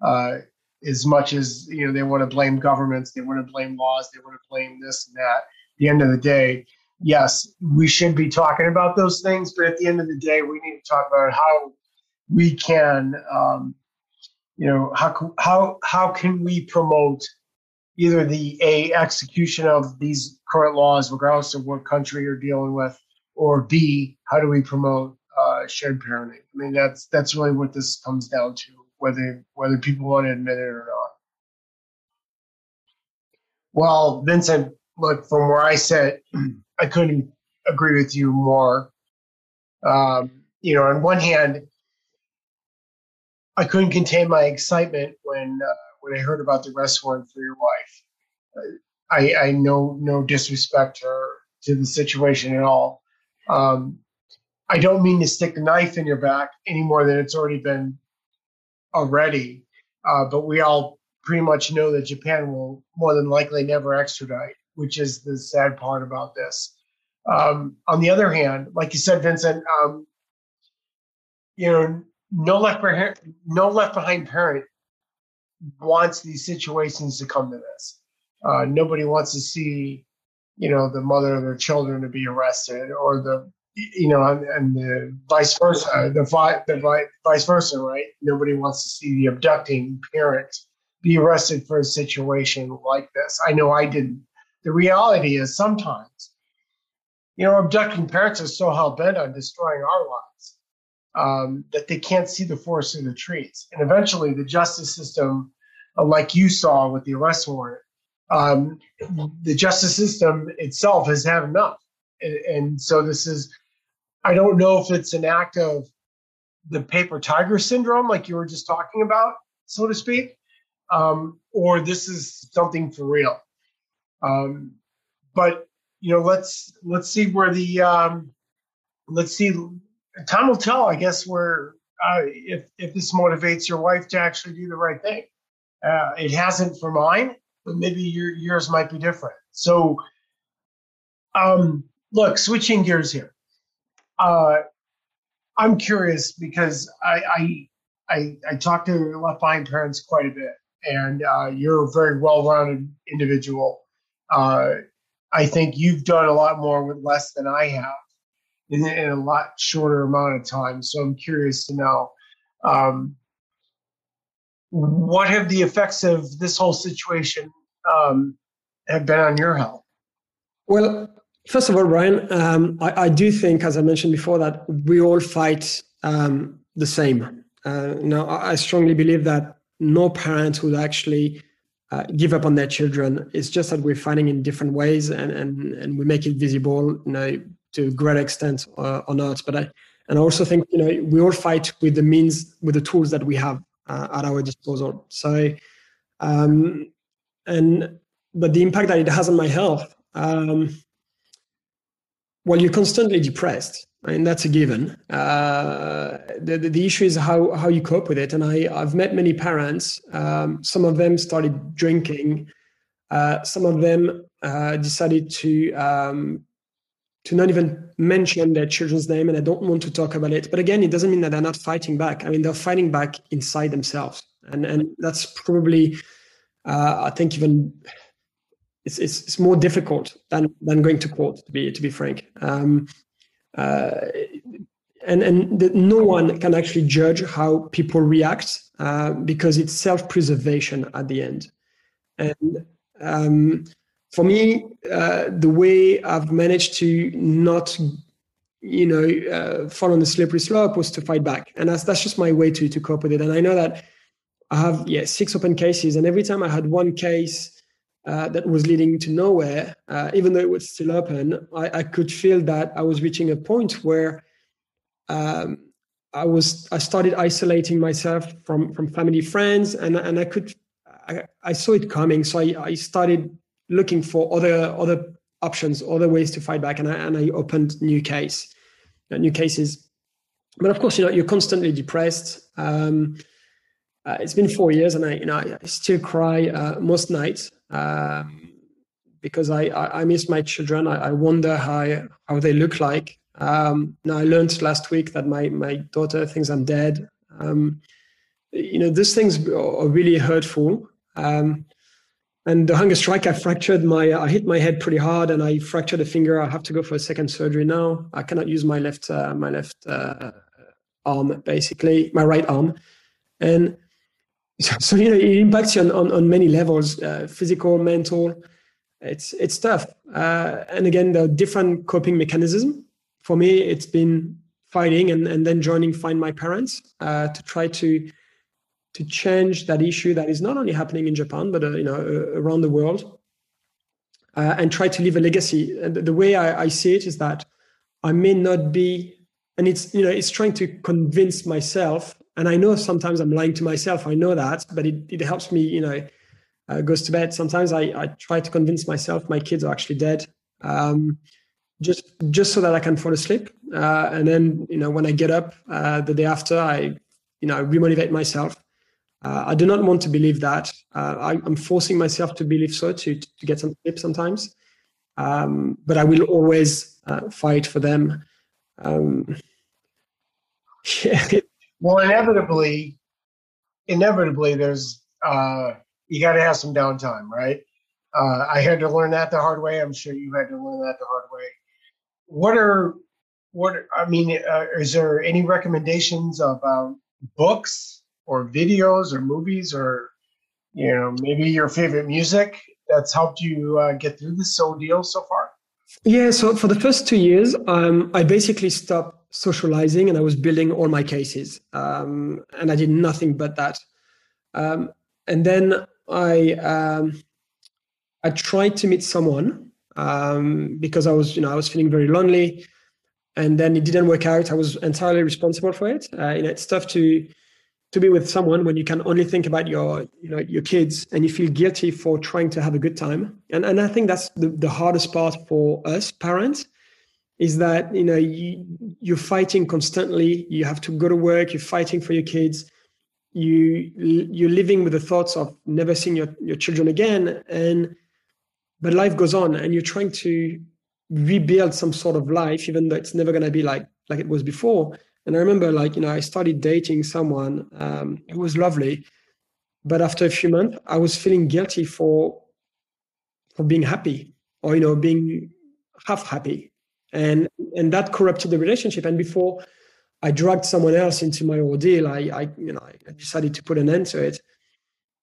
Uh, as much as you know, they want to blame governments, they want to blame laws, they want to blame this and that. At the end of the day, yes, we should be talking about those things, but at the end of the day, we need to talk about how we can, um, you know, how how how can we promote either the a execution of these current laws, regardless of what country you're dealing with, or b how do we promote uh, shared parenting? I mean, that's that's really what this comes down to, whether whether people want to admit it or not. Well, Vincent, look from where I sit, I couldn't agree with you more. Um, you know, on one hand, I couldn't contain my excitement when uh, when I heard about the arrest warrant for your wife. I, I know no disrespect to her, to the situation at all. Um, I don't mean to stick a knife in your back any more than it's already been already. Uh, but we all pretty much know that Japan will more than likely never extradite, which is the sad part about this. Um, on the other hand, like you said, Vincent, um, you know, no left behind, no left behind parent wants these situations to come to this. Uh, nobody wants to see, you know, the mother of their children to be arrested, or the, you know, and, and the vice versa, the, vi- the vice versa, right? Nobody wants to see the abducting parent be arrested for a situation like this. I know I didn't. The reality is sometimes, you know, abducting parents are so hell bent on destroying our lives um, that they can't see the forest through the trees. And eventually, the justice system, uh, like you saw with the arrest warrant, um, the justice system itself has had enough. And, and, so this is, I don't know if it's an act of the paper tiger syndrome, like you were just talking about, so to speak, um, or this is something for real. Um, but you know, let's let's see where the um, let's see time will tell, I guess, where uh, if if this motivates your wife to actually do the right thing. Uh, it hasn't for mine, but maybe your yours might be different. So, um, look, switching gears here. Uh, I'm curious because I I I, I talk to left behind parents quite a bit, and uh, you're a very well-rounded individual. Uh, I think you've done a lot more with less than I have in, in a lot shorter amount of time. So I'm curious to know um, what have the effects of this whole situation um, have been on your health? Well, first of all, Brian, um, I, I, do think, as I mentioned before, that we all fight um, the same. Uh, now, I strongly believe that no parent would actually uh, give up on their children. It's just that we're fighting in different ways, and and and we make it visible. You know, to a great extent uh, or not. But I and I also think you know we all fight with the means with the tools that we have uh, at our disposal. So um, and but the impact that it has on my health. Um, well, you're constantly depressed. I mean, that's a given. Uh, the, the, the, issue is how, how you cope with it. And I, I've met many parents. Um, some of them started drinking. Uh, some of them uh, decided to um, to not even mention their children's name and I don't want to talk about it. But again, it doesn't mean that they're not fighting back. I mean, they're fighting back inside themselves. And, and that's probably, uh, I think, even it's, it's, it's, more difficult than, than going to court, to be, to be frank. Um, uh, and and the, no one can actually judge how people react uh, because it's self preservation at the end. And um, for me, uh, the way I've managed to not, you know, uh, fall on the slippery slope was to fight back, and that's that's just my way to to cope with it. And I know that I have yeah six open cases, and every time I had one case uh, that was leading to nowhere, uh, even though it was still open, I, I, could feel that I was reaching a point where um, I was I started isolating myself from from family friends, and and I could I, I saw it coming, so I, I started looking for other other options, other ways to fight back, and I and I opened new case, uh, new cases. But of course, you know, you're constantly depressed. Um, uh, it's been four years, and I, you know, I still cry uh, most nights um, because I, I, I, miss my children. I, I, wonder how how they look like. Um, now I learned last week that my my daughter thinks I'm dead. Um, you know, these things are really hurtful. Um, and the hunger strike, I fractured my, I hit my head pretty hard, and I fractured a finger. I have to go for a second surgery now. I cannot use my left, uh, my left uh, arm, basically my right arm, and so, so, you know it impacts you on, on, on many levels uh, physical mental it's it's tough uh, and again the different coping mechanism for me it's been fighting and, and then joining find my parents uh, to try to to change that issue that is not only happening in japan but uh, you know uh, around the world uh, and try to leave a legacy and the way I, I see it is that i may not be and it's you know it's trying to convince myself and I know sometimes I'm lying to myself. I know that, but it, it helps me, you know, uh, goes to bed. Sometimes I, I try to convince myself my kids are actually dead, um, just just so that I can fall asleep. Uh, and then, you know, when I get up uh, the day after, I, you know, remotivate myself. Uh, I do not want to believe that. Uh, I, am forcing myself to believe so to to get some sleep sometimes. Um, but I will always uh, fight for them. Um, yeah, well, inevitably, inevitably, there's uh, you got to have some downtime, right? Uh, I had to learn that the hard way. I'm sure you had to learn that the hard way. What are what I mean? Uh, is there any recommendations about books or videos or movies or you know maybe your favorite music that's helped you uh, get through this so deal so far? Yeah. So for the first two years, um, I basically stopped socializing and I was building all my cases. Um, and I did nothing but that. Um, and then I um, I tried to meet someone um, because I was you know I was feeling very lonely, and then it didn't work out. I was entirely responsible for it. Uh, you know, it's tough to to be with someone when you can only think about your you know your kids and you feel guilty for trying to have a good time. And and I think that's the, the hardest part for us parents is that you know you, you're fighting constantly. You have to go to work. You're fighting for your kids. You you're living with the thoughts of never seeing your, your children again. And but life goes on and you're trying to rebuild some sort of life even though it's never going to be like like it was before and i remember like you know i started dating someone um, it was lovely but after a few months i was feeling guilty for for being happy or you know being half happy and and that corrupted the relationship. And before I dragged someone else into my ordeal, I, I you know I decided to put an end to it.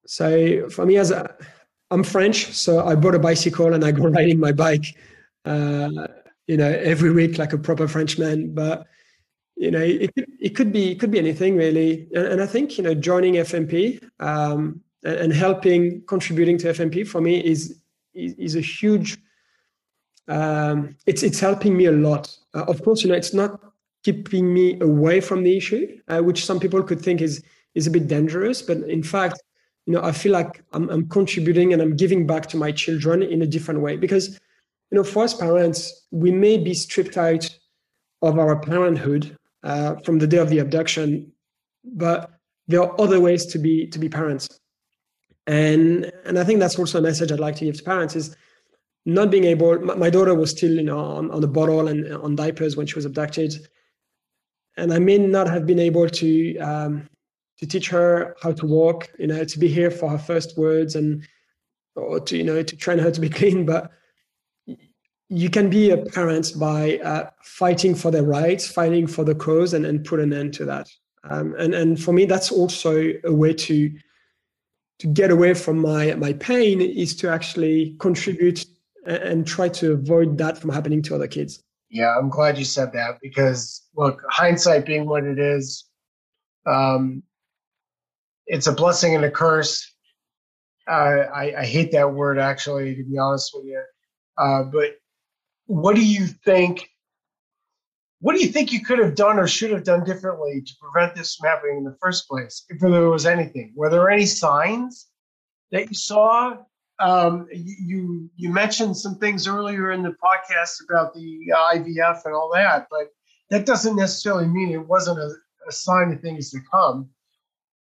So for me, as a, I'm French, so I bought a bicycle and I go riding my bike, uh, you know, every week like a proper Frenchman. But you know, it, it could be it could be anything really. And, and I think you know, joining FMP um, and, and helping contributing to FMP for me is is, is a huge um, it's it's helping me a lot. Uh, of course, you know, it's not keeping me away from the issue, uh, which some people could think is is a bit dangerous. But in fact, you know, I feel like I'm, I'm contributing and I'm giving back to my children in a different way because, you know, for us parents, we may be stripped out of our parenthood uh, from the day of the abduction, but there are other ways to be to be parents, and and I think that's also a message I'd like to give to parents is not being able my daughter was still you know on, on the bottle and on diapers when she was abducted. And i may not have been able to um, to teach her how to walk you know to be here for her first words and or to you know to train her to be clean but you can be a parent by uh, fighting for their rights fighting for the cause and, and put an end to that um, and and for me that's also a way to to get away from my my pain is to actually contribute and try to avoid that from happening to other kids. Yeah, I'm glad you said that because look, hindsight being what it is, um, it's a blessing and a curse. Uh, I, I, hate that word actually, to be honest with you. Uh, but what do you think? What do you think you could have done or should have done differently to prevent this from happening in the first place? If there was anything, were there any signs that you saw? Um, you you mentioned some things earlier in the podcast about the IVF and all that, but that doesn't necessarily mean it wasn't a, a sign of things to come.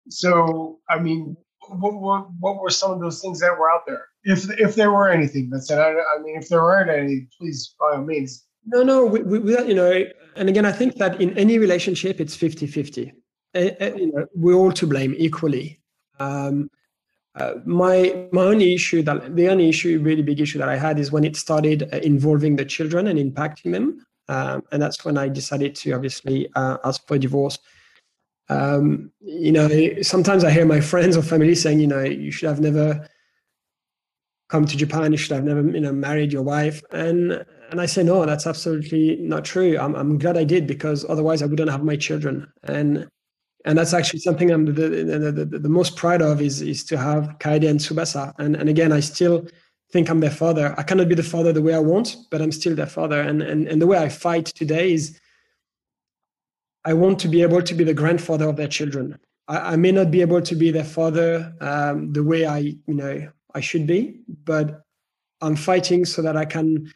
So, I mean, what, what, what were some of those things that were out there? If if there were anything, Vincent, I, I mean, if there weren't any, please by all means. No, no, we, we, you know, and again, I think that in any relationship, it's 50 50. Uh, uh, you know, we're all to blame equally. Um, uh, my my only issue that the only issue, really big issue that I had is when it started uh, involving the children and impacting them, um, and that's when I decided to obviously uh, ask for divorce um, you know, sometimes I hear my friends or family saying, you know, you should have never come to Japan. You should have never, you know, married your wife. And and I say, no, that's absolutely not true. I'm I'm glad I did because otherwise I wouldn't have my children. And and that's actually something I'm the the, the, the most proud of is is to have Kaede and Tsubasa. And and again, I still think I'm their father. I cannot be the father the way I want, but I'm still their father. And and and the way I fight today is I want to be able to be the grandfather of their children. I, I may not be able to be their father um, the way I, you know, I should be, but I'm fighting so that I can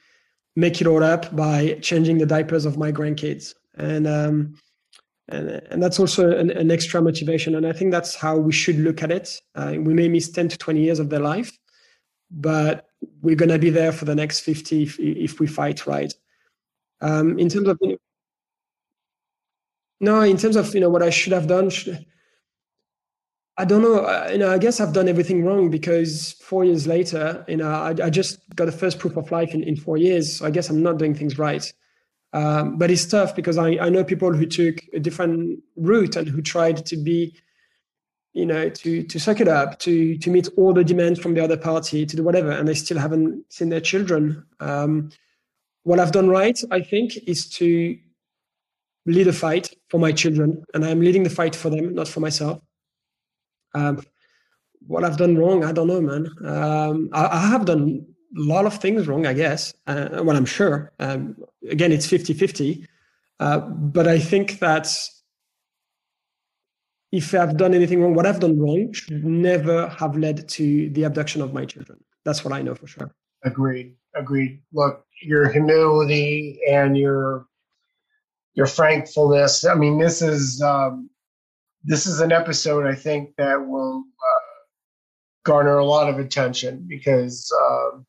make it all up by changing the diapers of my grandkids, and um, and and that's also an, an, extra motivation. And I think that's how we should look at it. Uh, we may miss 10 to 20 years of their life, but we're going to be there for the next 50 if, if we fight right. Um, in terms of you know, no, in terms of you know what I should have done, should, I don't know. I, you know, I guess I've done everything wrong because four years later, you know, I, I just got the first proof of life in, in four years. So I guess I'm not doing things right. Um, but it's tough because I, I know people who took a different route and who tried to be, you know, to to suck it up, to to meet all the demands from the other party, to do whatever, and they still haven't seen their children. Um, what I've done right, I think, is to lead a fight for my children, and I'm leading the fight for them, not for myself. Um, what I've done wrong, I don't know, man. Um, I, I, have done a lot of things wrong, I guess. Uh, well, I'm sure. Um, again, it's 50 50. Uh, but I think that if I've done anything wrong, what I've done wrong should never have led to the abduction of my children. That's what I know for sure. Agreed. Agreed. Look, your humility and your your frankfulness. I mean, this is um, this is an episode I think that will uh, garner a lot of attention because um,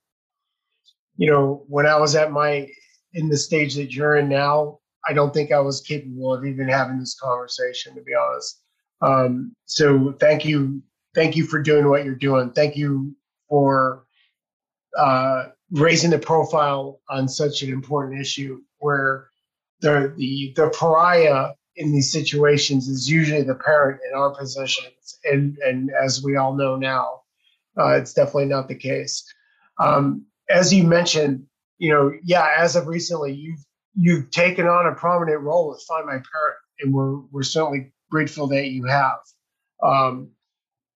you know when I was at my in the stage that you're in now, I don't think I was capable of even having this conversation to be honest. Um, so thank you, thank you for doing what you're doing. Thank you for uh, raising the profile on such an important issue where the the the pariah in these situations is usually the parent in our positions, and and as we all know now, uh, it's definitely not the case. Um, as you mentioned, you know, yeah, as of recently, you've you've taken on a prominent role with Find My Parent, and we're we're certainly grateful that you have. Um,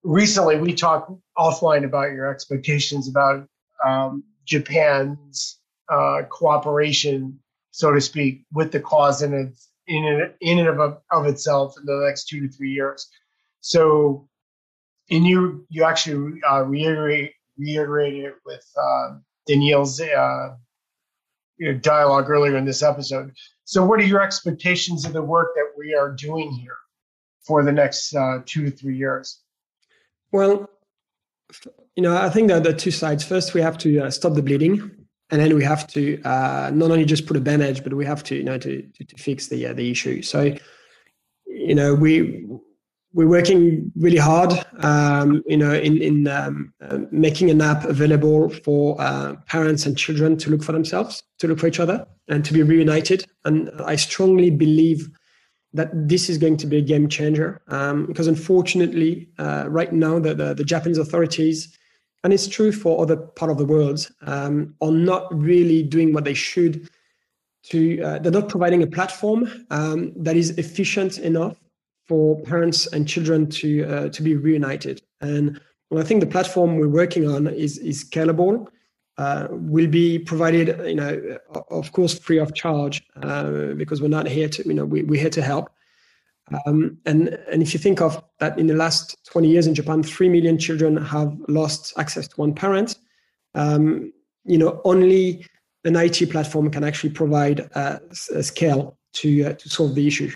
recently, we talked offline about your expectations about um, Japan's uh, cooperation so to speak, with the cause and its in and, in and of, of itself in the next two to three years. So, and you you actually uh, reiterate reiterated it with uh, Danielle's uh, you know, dialogue earlier in this episode. So, what are your expectations of the work that we are doing here for the next uh, two to three years? Well, you know, I think that the two sides. First, we have to uh, stop the bleeding and then we have to uh, not only just put a bandage, but we have to you know to to, to fix the uh, the issue. So you know we we're working really hard, um, you know, in in um, uh, making an app available for uh, parents and children to look for themselves, to look for each other, and to be reunited. And I strongly believe that this is going to be a game changer um, because unfortunately, uh, right now the, the, the Japanese authorities and it's true for other part of the world, um, are not really doing what they should. To uh, they're not providing a platform um, that is efficient enough for parents and children to uh, to be reunited. And well, I think the platform we're working on is is scalable. Uh, will be provided, you know, of course, free of charge uh, because we're not here to, you know, we, we're here to help. Um, and and if you think of that, in the last 20 years in Japan, three million children have lost access to one parent. Um, you know, only an IT platform can actually provide a, a scale to uh, to solve the issue.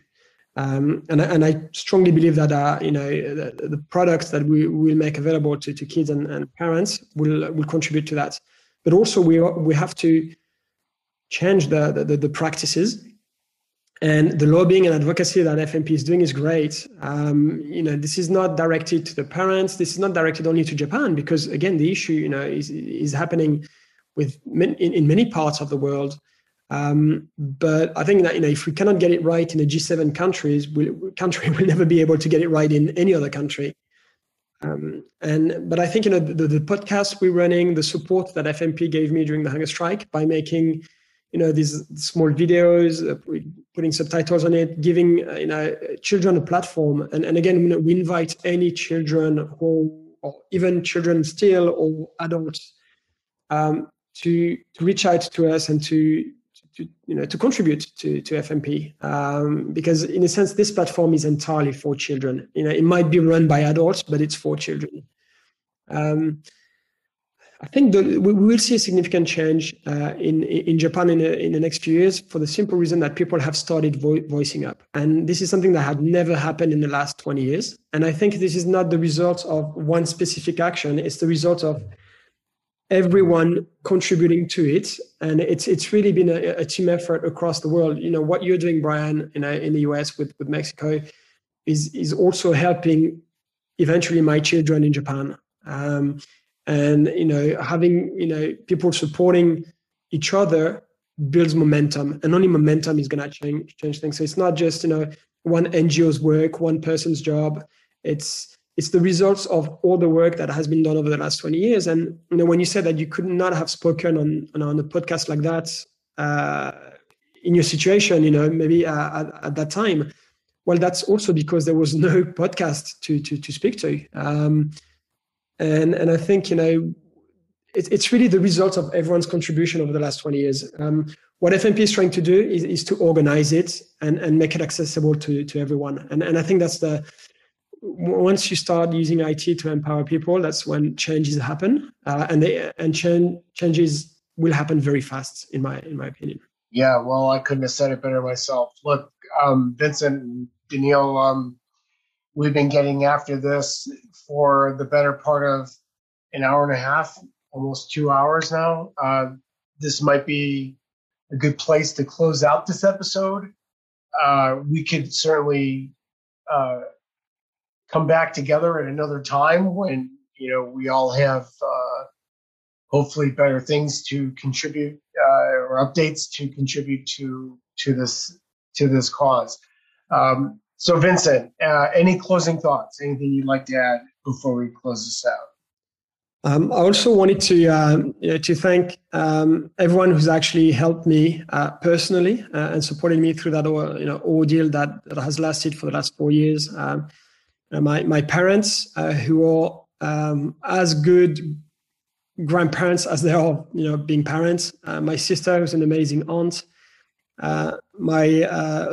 Um, and, and I strongly believe that uh, you know the, the, products that we will make available to, to kids and, and parents will will contribute to that. But also we we have to change the the, the practices and the lobbying and advocacy that FMP is doing is great. Um, you know, this is not directed to the parents. This is not directed only to Japan because, again, the issue you know is is happening with in, in many parts of the world. Um, but I think that you know if we cannot get it right in the G7 countries, we, country will never be able to get it right in any other country. Um, and but I think you know the, the podcast we're running, the support that FMP gave me during the hunger strike by making you know these small videos, uh, putting subtitles on it, giving uh, you know children a platform. And and again, you know, we invite any children who or even children still or adults um, to to reach out to us and to to, you know to contribute to to FMP um, because in a sense this platform is entirely for children. You know, it might be run by adults, but it's for children. Um, I think the, we will see a significant change uh, in in Japan in, in the next few years for the simple reason that people have started vo- voicing up, and this is something that had never happened in the last 20 years. And I think this is not the result of one specific action; it's the result of everyone contributing to it, and it's it's really been a, a team effort across the world. You know what you're doing, Brian, in in the US with with Mexico, is is also helping eventually my children in Japan. Um, and you know having you know people supporting each other builds momentum. And only momentum is going to change change things. So it's not just you know one ngo's work one person's job. It's it's the results of all the work that has been done over the last 20 years. And you know when you said that you could not have spoken on on, on a podcast like that uh, in your situation you know maybe uh, at, at, that time well that's also because there was no podcast to to, to speak to. Um, and and I think you know it, it's really the result of everyone's contribution over the last 20 years. Um, what FMP is trying to do is, is to organize it and, and make it accessible to, to everyone. And, and I think that's the, once you start using IT to empower people, that's when changes happen. Uh, and they, and change, changes will happen very fast, in my, in my opinion. Yeah, well, I couldn't have said it better myself. Look, um, Vincent, Danielle, um, we've been getting after this for the better part of an hour and a half, almost two hours now. Uh, this might be a good place to close out this episode. Uh, we could certainly uh, come back together at another time when you know we all have uh, hopefully better things to contribute uh, or updates to contribute to to this to this cause. Um, so, Vincent, uh, any closing thoughts? Anything you'd like to add before we close this out? Um, I also wanted to uh, to thank um, everyone who's actually helped me uh, personally uh, and supported me through that you know ordeal that, that has lasted for the last four years. Um, uh, my my parents, uh, who are um, as good grandparents as they are, you know, being parents. Uh, my sister, who's an amazing aunt. my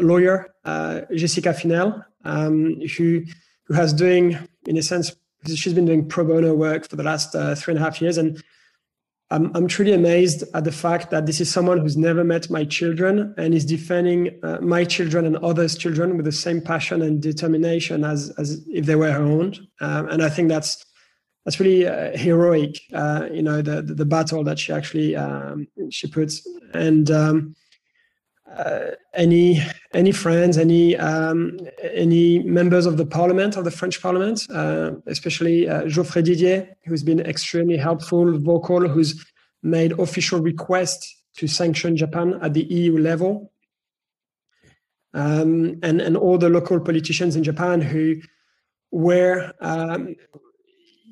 lawyer, Jessica Finelle, um, who who has doing in a sense she's been doing pro bono work for the last uh, three and a half years. And I'm, I'm truly amazed at the fact that this is someone who's never met my children and is defending uh, my children and others' children with the same passion and determination as, as if they were her own. Um, and I think that's that's really uh, heroic, uh, you know, the, the, the battle that she actually um, she puts. And um, uh, any any friends, any um, any members of the parliament of the French Parliament, uh, especially uh, Geoffroy Didier, who's been extremely helpful, vocal, who's made official requests to sanction Japan at the EU level, um, and and all the local politicians in Japan who were um,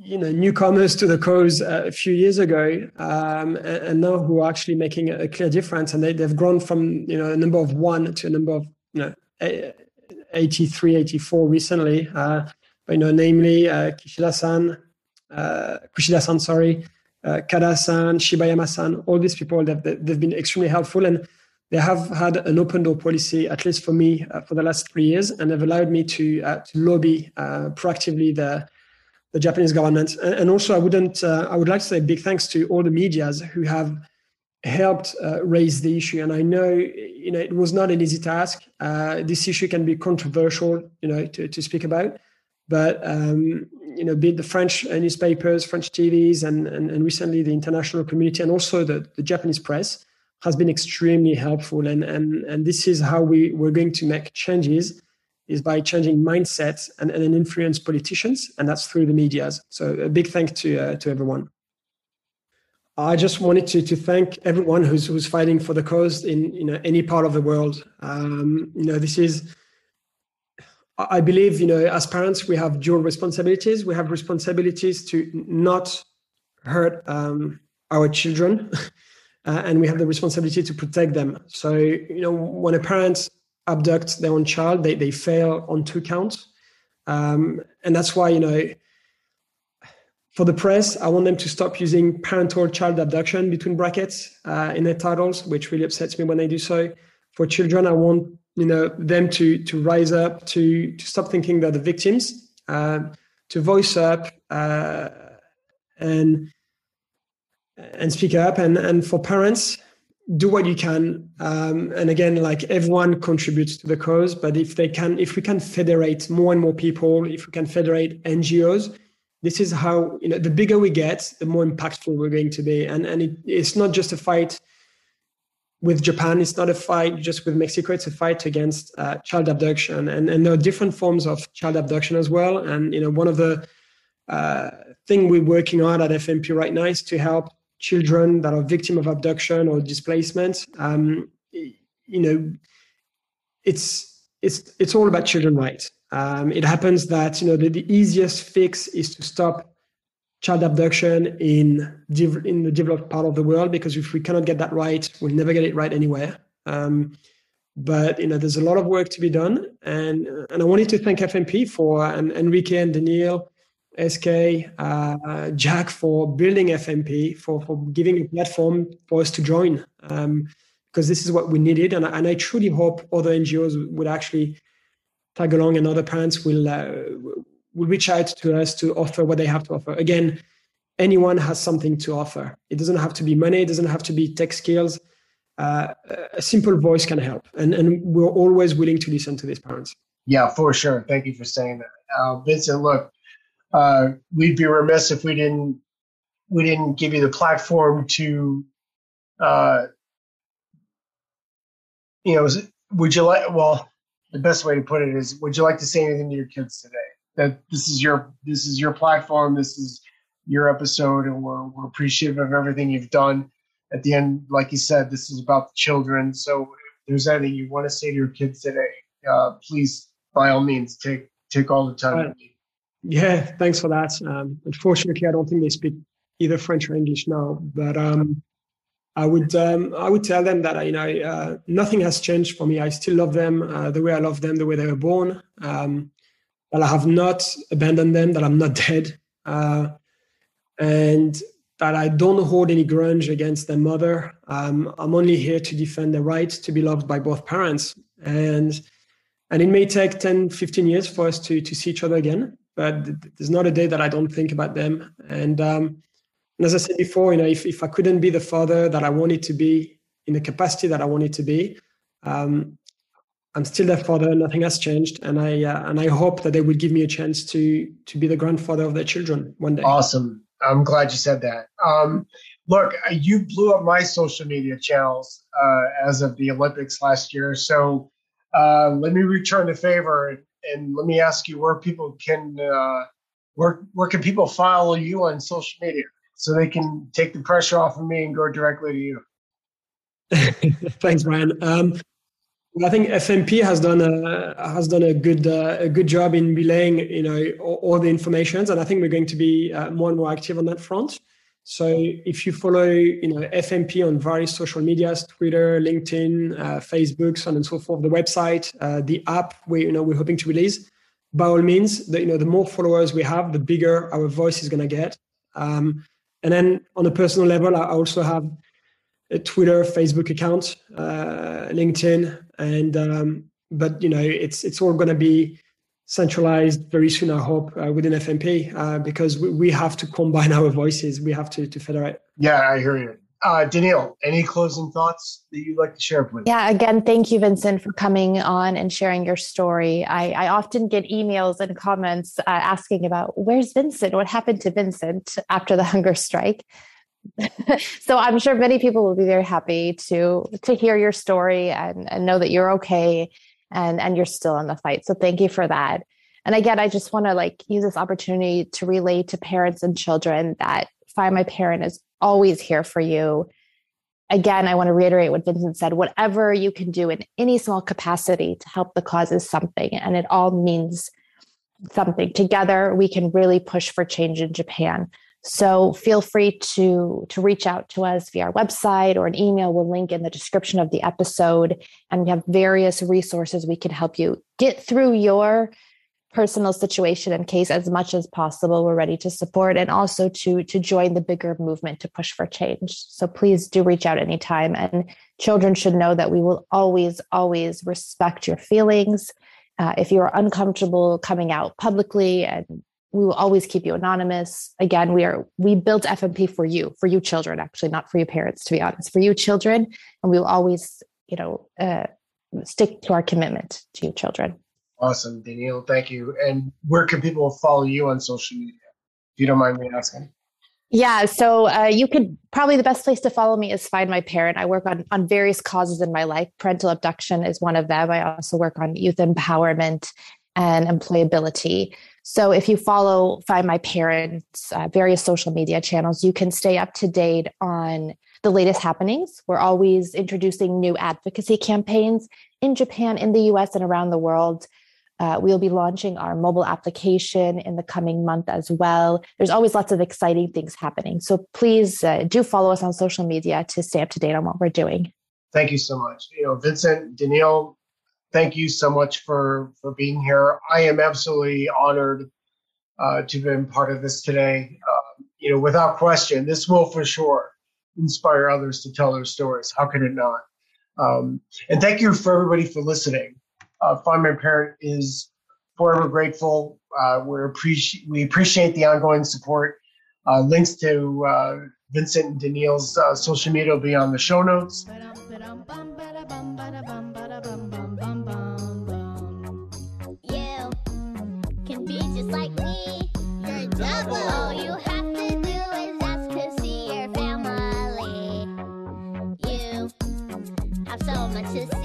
you know newcomers to the cause uh, a few years ago um, and, and, now who are actually making a clear difference and they, they've grown from you know a number of one to a number of you know 83, 84 recently. Uh, but, you know, namely uh, Kishida-san, uh, Kushida-san, sorry, uh, Kada-san, Shibayama-san, all these people, they've, they've been extremely helpful. And they have had an open door policy, at least for me, uh, for the last three years, and have allowed me to, uh, to lobby uh, proactively the, the Japanese government. And, also, I wouldn't, uh, I would like to say big thanks to all the medias who have helped uh, raise the issue. And I know, you know, it was not an easy task. Uh, this issue can be controversial, you know, to, to speak about. But um, you know, be the French newspapers, French TVs, and, and, and recently the international community, and also the, the Japanese press has been extremely helpful. And, and, and this is how we, we're going to make changes is by changing mindsets and, and influence politicians, and that's through the medias. So a big thank to uh, to everyone. I just wanted to, to thank everyone who's, who's fighting for the cause in you know any part of the world. Um, you know this is, I believe you know as parents we have dual responsibilities. We have responsibilities to not hurt um, our children uh, and we have the responsibility to protect them. So, you know, when a parent abducts their own child, they, they fail on two counts. Um, and that's why, you know, for the press, I want them to stop using parental child abduction between brackets uh, in their titles, which really upsets me when they do so. For children, I want you know them to to rise up, to to stop thinking they're the victims, uh, to voice up, uh, and and speak up and and for parents do what you can um, and again like everyone contributes to the cause but if they can if we can federate more and more people if we can federate ngos this is how you know the bigger we get the more impactful we're going to be. And and it, it's not just a fight with japan it's not a fight just with mexico it's a fight against uh, child abduction. And and there are different forms of child abduction as well. And you know one of the uh, thing we're working on at fmp right now is to help children that are victim of abduction or displacement. Um, you know, it's it's it's all about children rights. Um, it happens that you know the, the, easiest fix is to stop child abduction in in the developed part of the world because if we cannot get that right, we'll never get it right anywhere. Um, but you know, there's a lot of work to be done, and and I wanted to thank FMP for and Enrique and Daniel SK, uh, Jack for building FMP, for, for giving a platform for us to join, um, because this is what we needed. And, and I truly hope other NGOs would actually tag along and other parents will, uh, will reach out to us to offer what they have to offer. Again, anyone has something to offer. It doesn't have to be money, it doesn't have to be tech skills. Uh, a simple voice can help. And, and we're always willing to listen to these parents. Yeah, for sure. Thank you for saying that. Uh, Vincent, look, uh, we'd be remiss if we didn't we didn't give you the platform to uh, you know would you like well the best way to put it is would you like to say anything to your kids today? That this is your this is your platform this is your episode and we're, we're appreciative of everything you've done. At the end like you said this is about the children. So if there's anything you want to say to your kids today uh, please by all means take take all the time right. Yeah, thanks for that. Um, unfortunately, I don't think they speak either French or English now, but um, I would um, I would tell them that you know uh, nothing has changed for me. I still love them uh, the way I love them, the way they were born. Um, that I have not abandoned them. That I'm not dead, uh, and that I don't hold any grudge against their mother. Um, I'm only here to defend the right to be loved by both parents, and and it may take 10, 15 years for us to to see each other again but there's not a day that I don't think about them. And, um, and as I said before, you know, if, if I couldn't be the father that I wanted to be in the capacity that I wanted to be, um, I'm still their father. Nothing has changed, and I uh, and I hope that they will give me a chance to to be the grandfather of their children one day. Awesome. I'm glad you said that. Um, look, you blew up my social media channels uh, as of the Olympics last year. So uh, let me return the favor and let me ask you where people can uh, where where can people follow you on social media so they can take the pressure off of me and go directly to you. Thanks, Brian. Um, I think FMP has done a has done a good uh, a good job in relaying you know all, all, the informations, and I think we're going to be uh, more and more active on that front. So if you follow, you know, FMP on various social medias, Twitter, LinkedIn, uh, Facebook, so on and so forth, the website, uh, the app we, you know, we're hoping to release, by all means, the, you know, the more followers we have, the bigger our voice is going to get. Um, and then on a personal level, I also have a Twitter, Facebook account, uh, LinkedIn, and um, but you know, it's it's all going to be centralized very soon, I hope, uh, within FMP, uh, because we, we, have to combine our voices. We have to, to federate. Yeah, I hear you. Uh, Danielle, any closing thoughts that you'd like to share with? Yeah, again, thank you, Vincent, for coming on and sharing your story. I, I often get emails and comments uh, asking about where's Vincent? What happened to Vincent after the hunger strike? so I'm sure many people will be very happy to to hear your story and, and know that you're okay and and you're still in the fight. So thank you for that. And again i just want to like use this opportunity to relate to parents and children that find my parent is always here for you. Again i want to reiterate what vincent said whatever you can do in any small capacity to help the cause is something and it all means something. Together we can really push for change in japan so feel free to, to reach out to us via our website or an email. We'll link in the description of the episode. And we have various resources we can help you get through your personal situation and case as much as possible. We're ready to support and also to, to join the bigger movement to push for change. So please do reach out anytime. And children should know that we will always, always respect your feelings. Uh, if you are uncomfortable coming out publicly and we will always keep you anonymous again we are we built fmp for you for you children actually not for your parents to be honest for you children and we will always you know uh, stick to our commitment to you children awesome danielle thank you and where can people follow you on social media if you don't mind me asking yeah, so uh, you could probably the best place to follow me is Find My Parent. I work on on various causes in my life. Parental abduction is one of them. I also work on youth empowerment and employability. So if you follow Find My Parents, uh, various social media channels, you can stay up to date on the latest happenings. We're always introducing new advocacy campaigns in Japan, in the US, and around the world. Uh, we'll be launching our mobile application in the coming month as well. There's always lots of exciting things happening. So please uh, do follow us on social media to stay up to date on what we're doing. Thank you so much. You know, Vincent, Danielle, thank you so much for for being here. I am absolutely honored uh, to have been part of this today. Uh, you know, without question, this will for sure inspire others to tell their stories. How can it not? Um, and thank you for everybody for listening. Uh, Find My Parent is forever grateful. Uh, we appreciate we appreciate the ongoing support. Uh, links to uh, Vincent and Danielle's uh, social media will be on the show notes. just like me. You're double. All you have to do is ask to see your family. You have so much to say.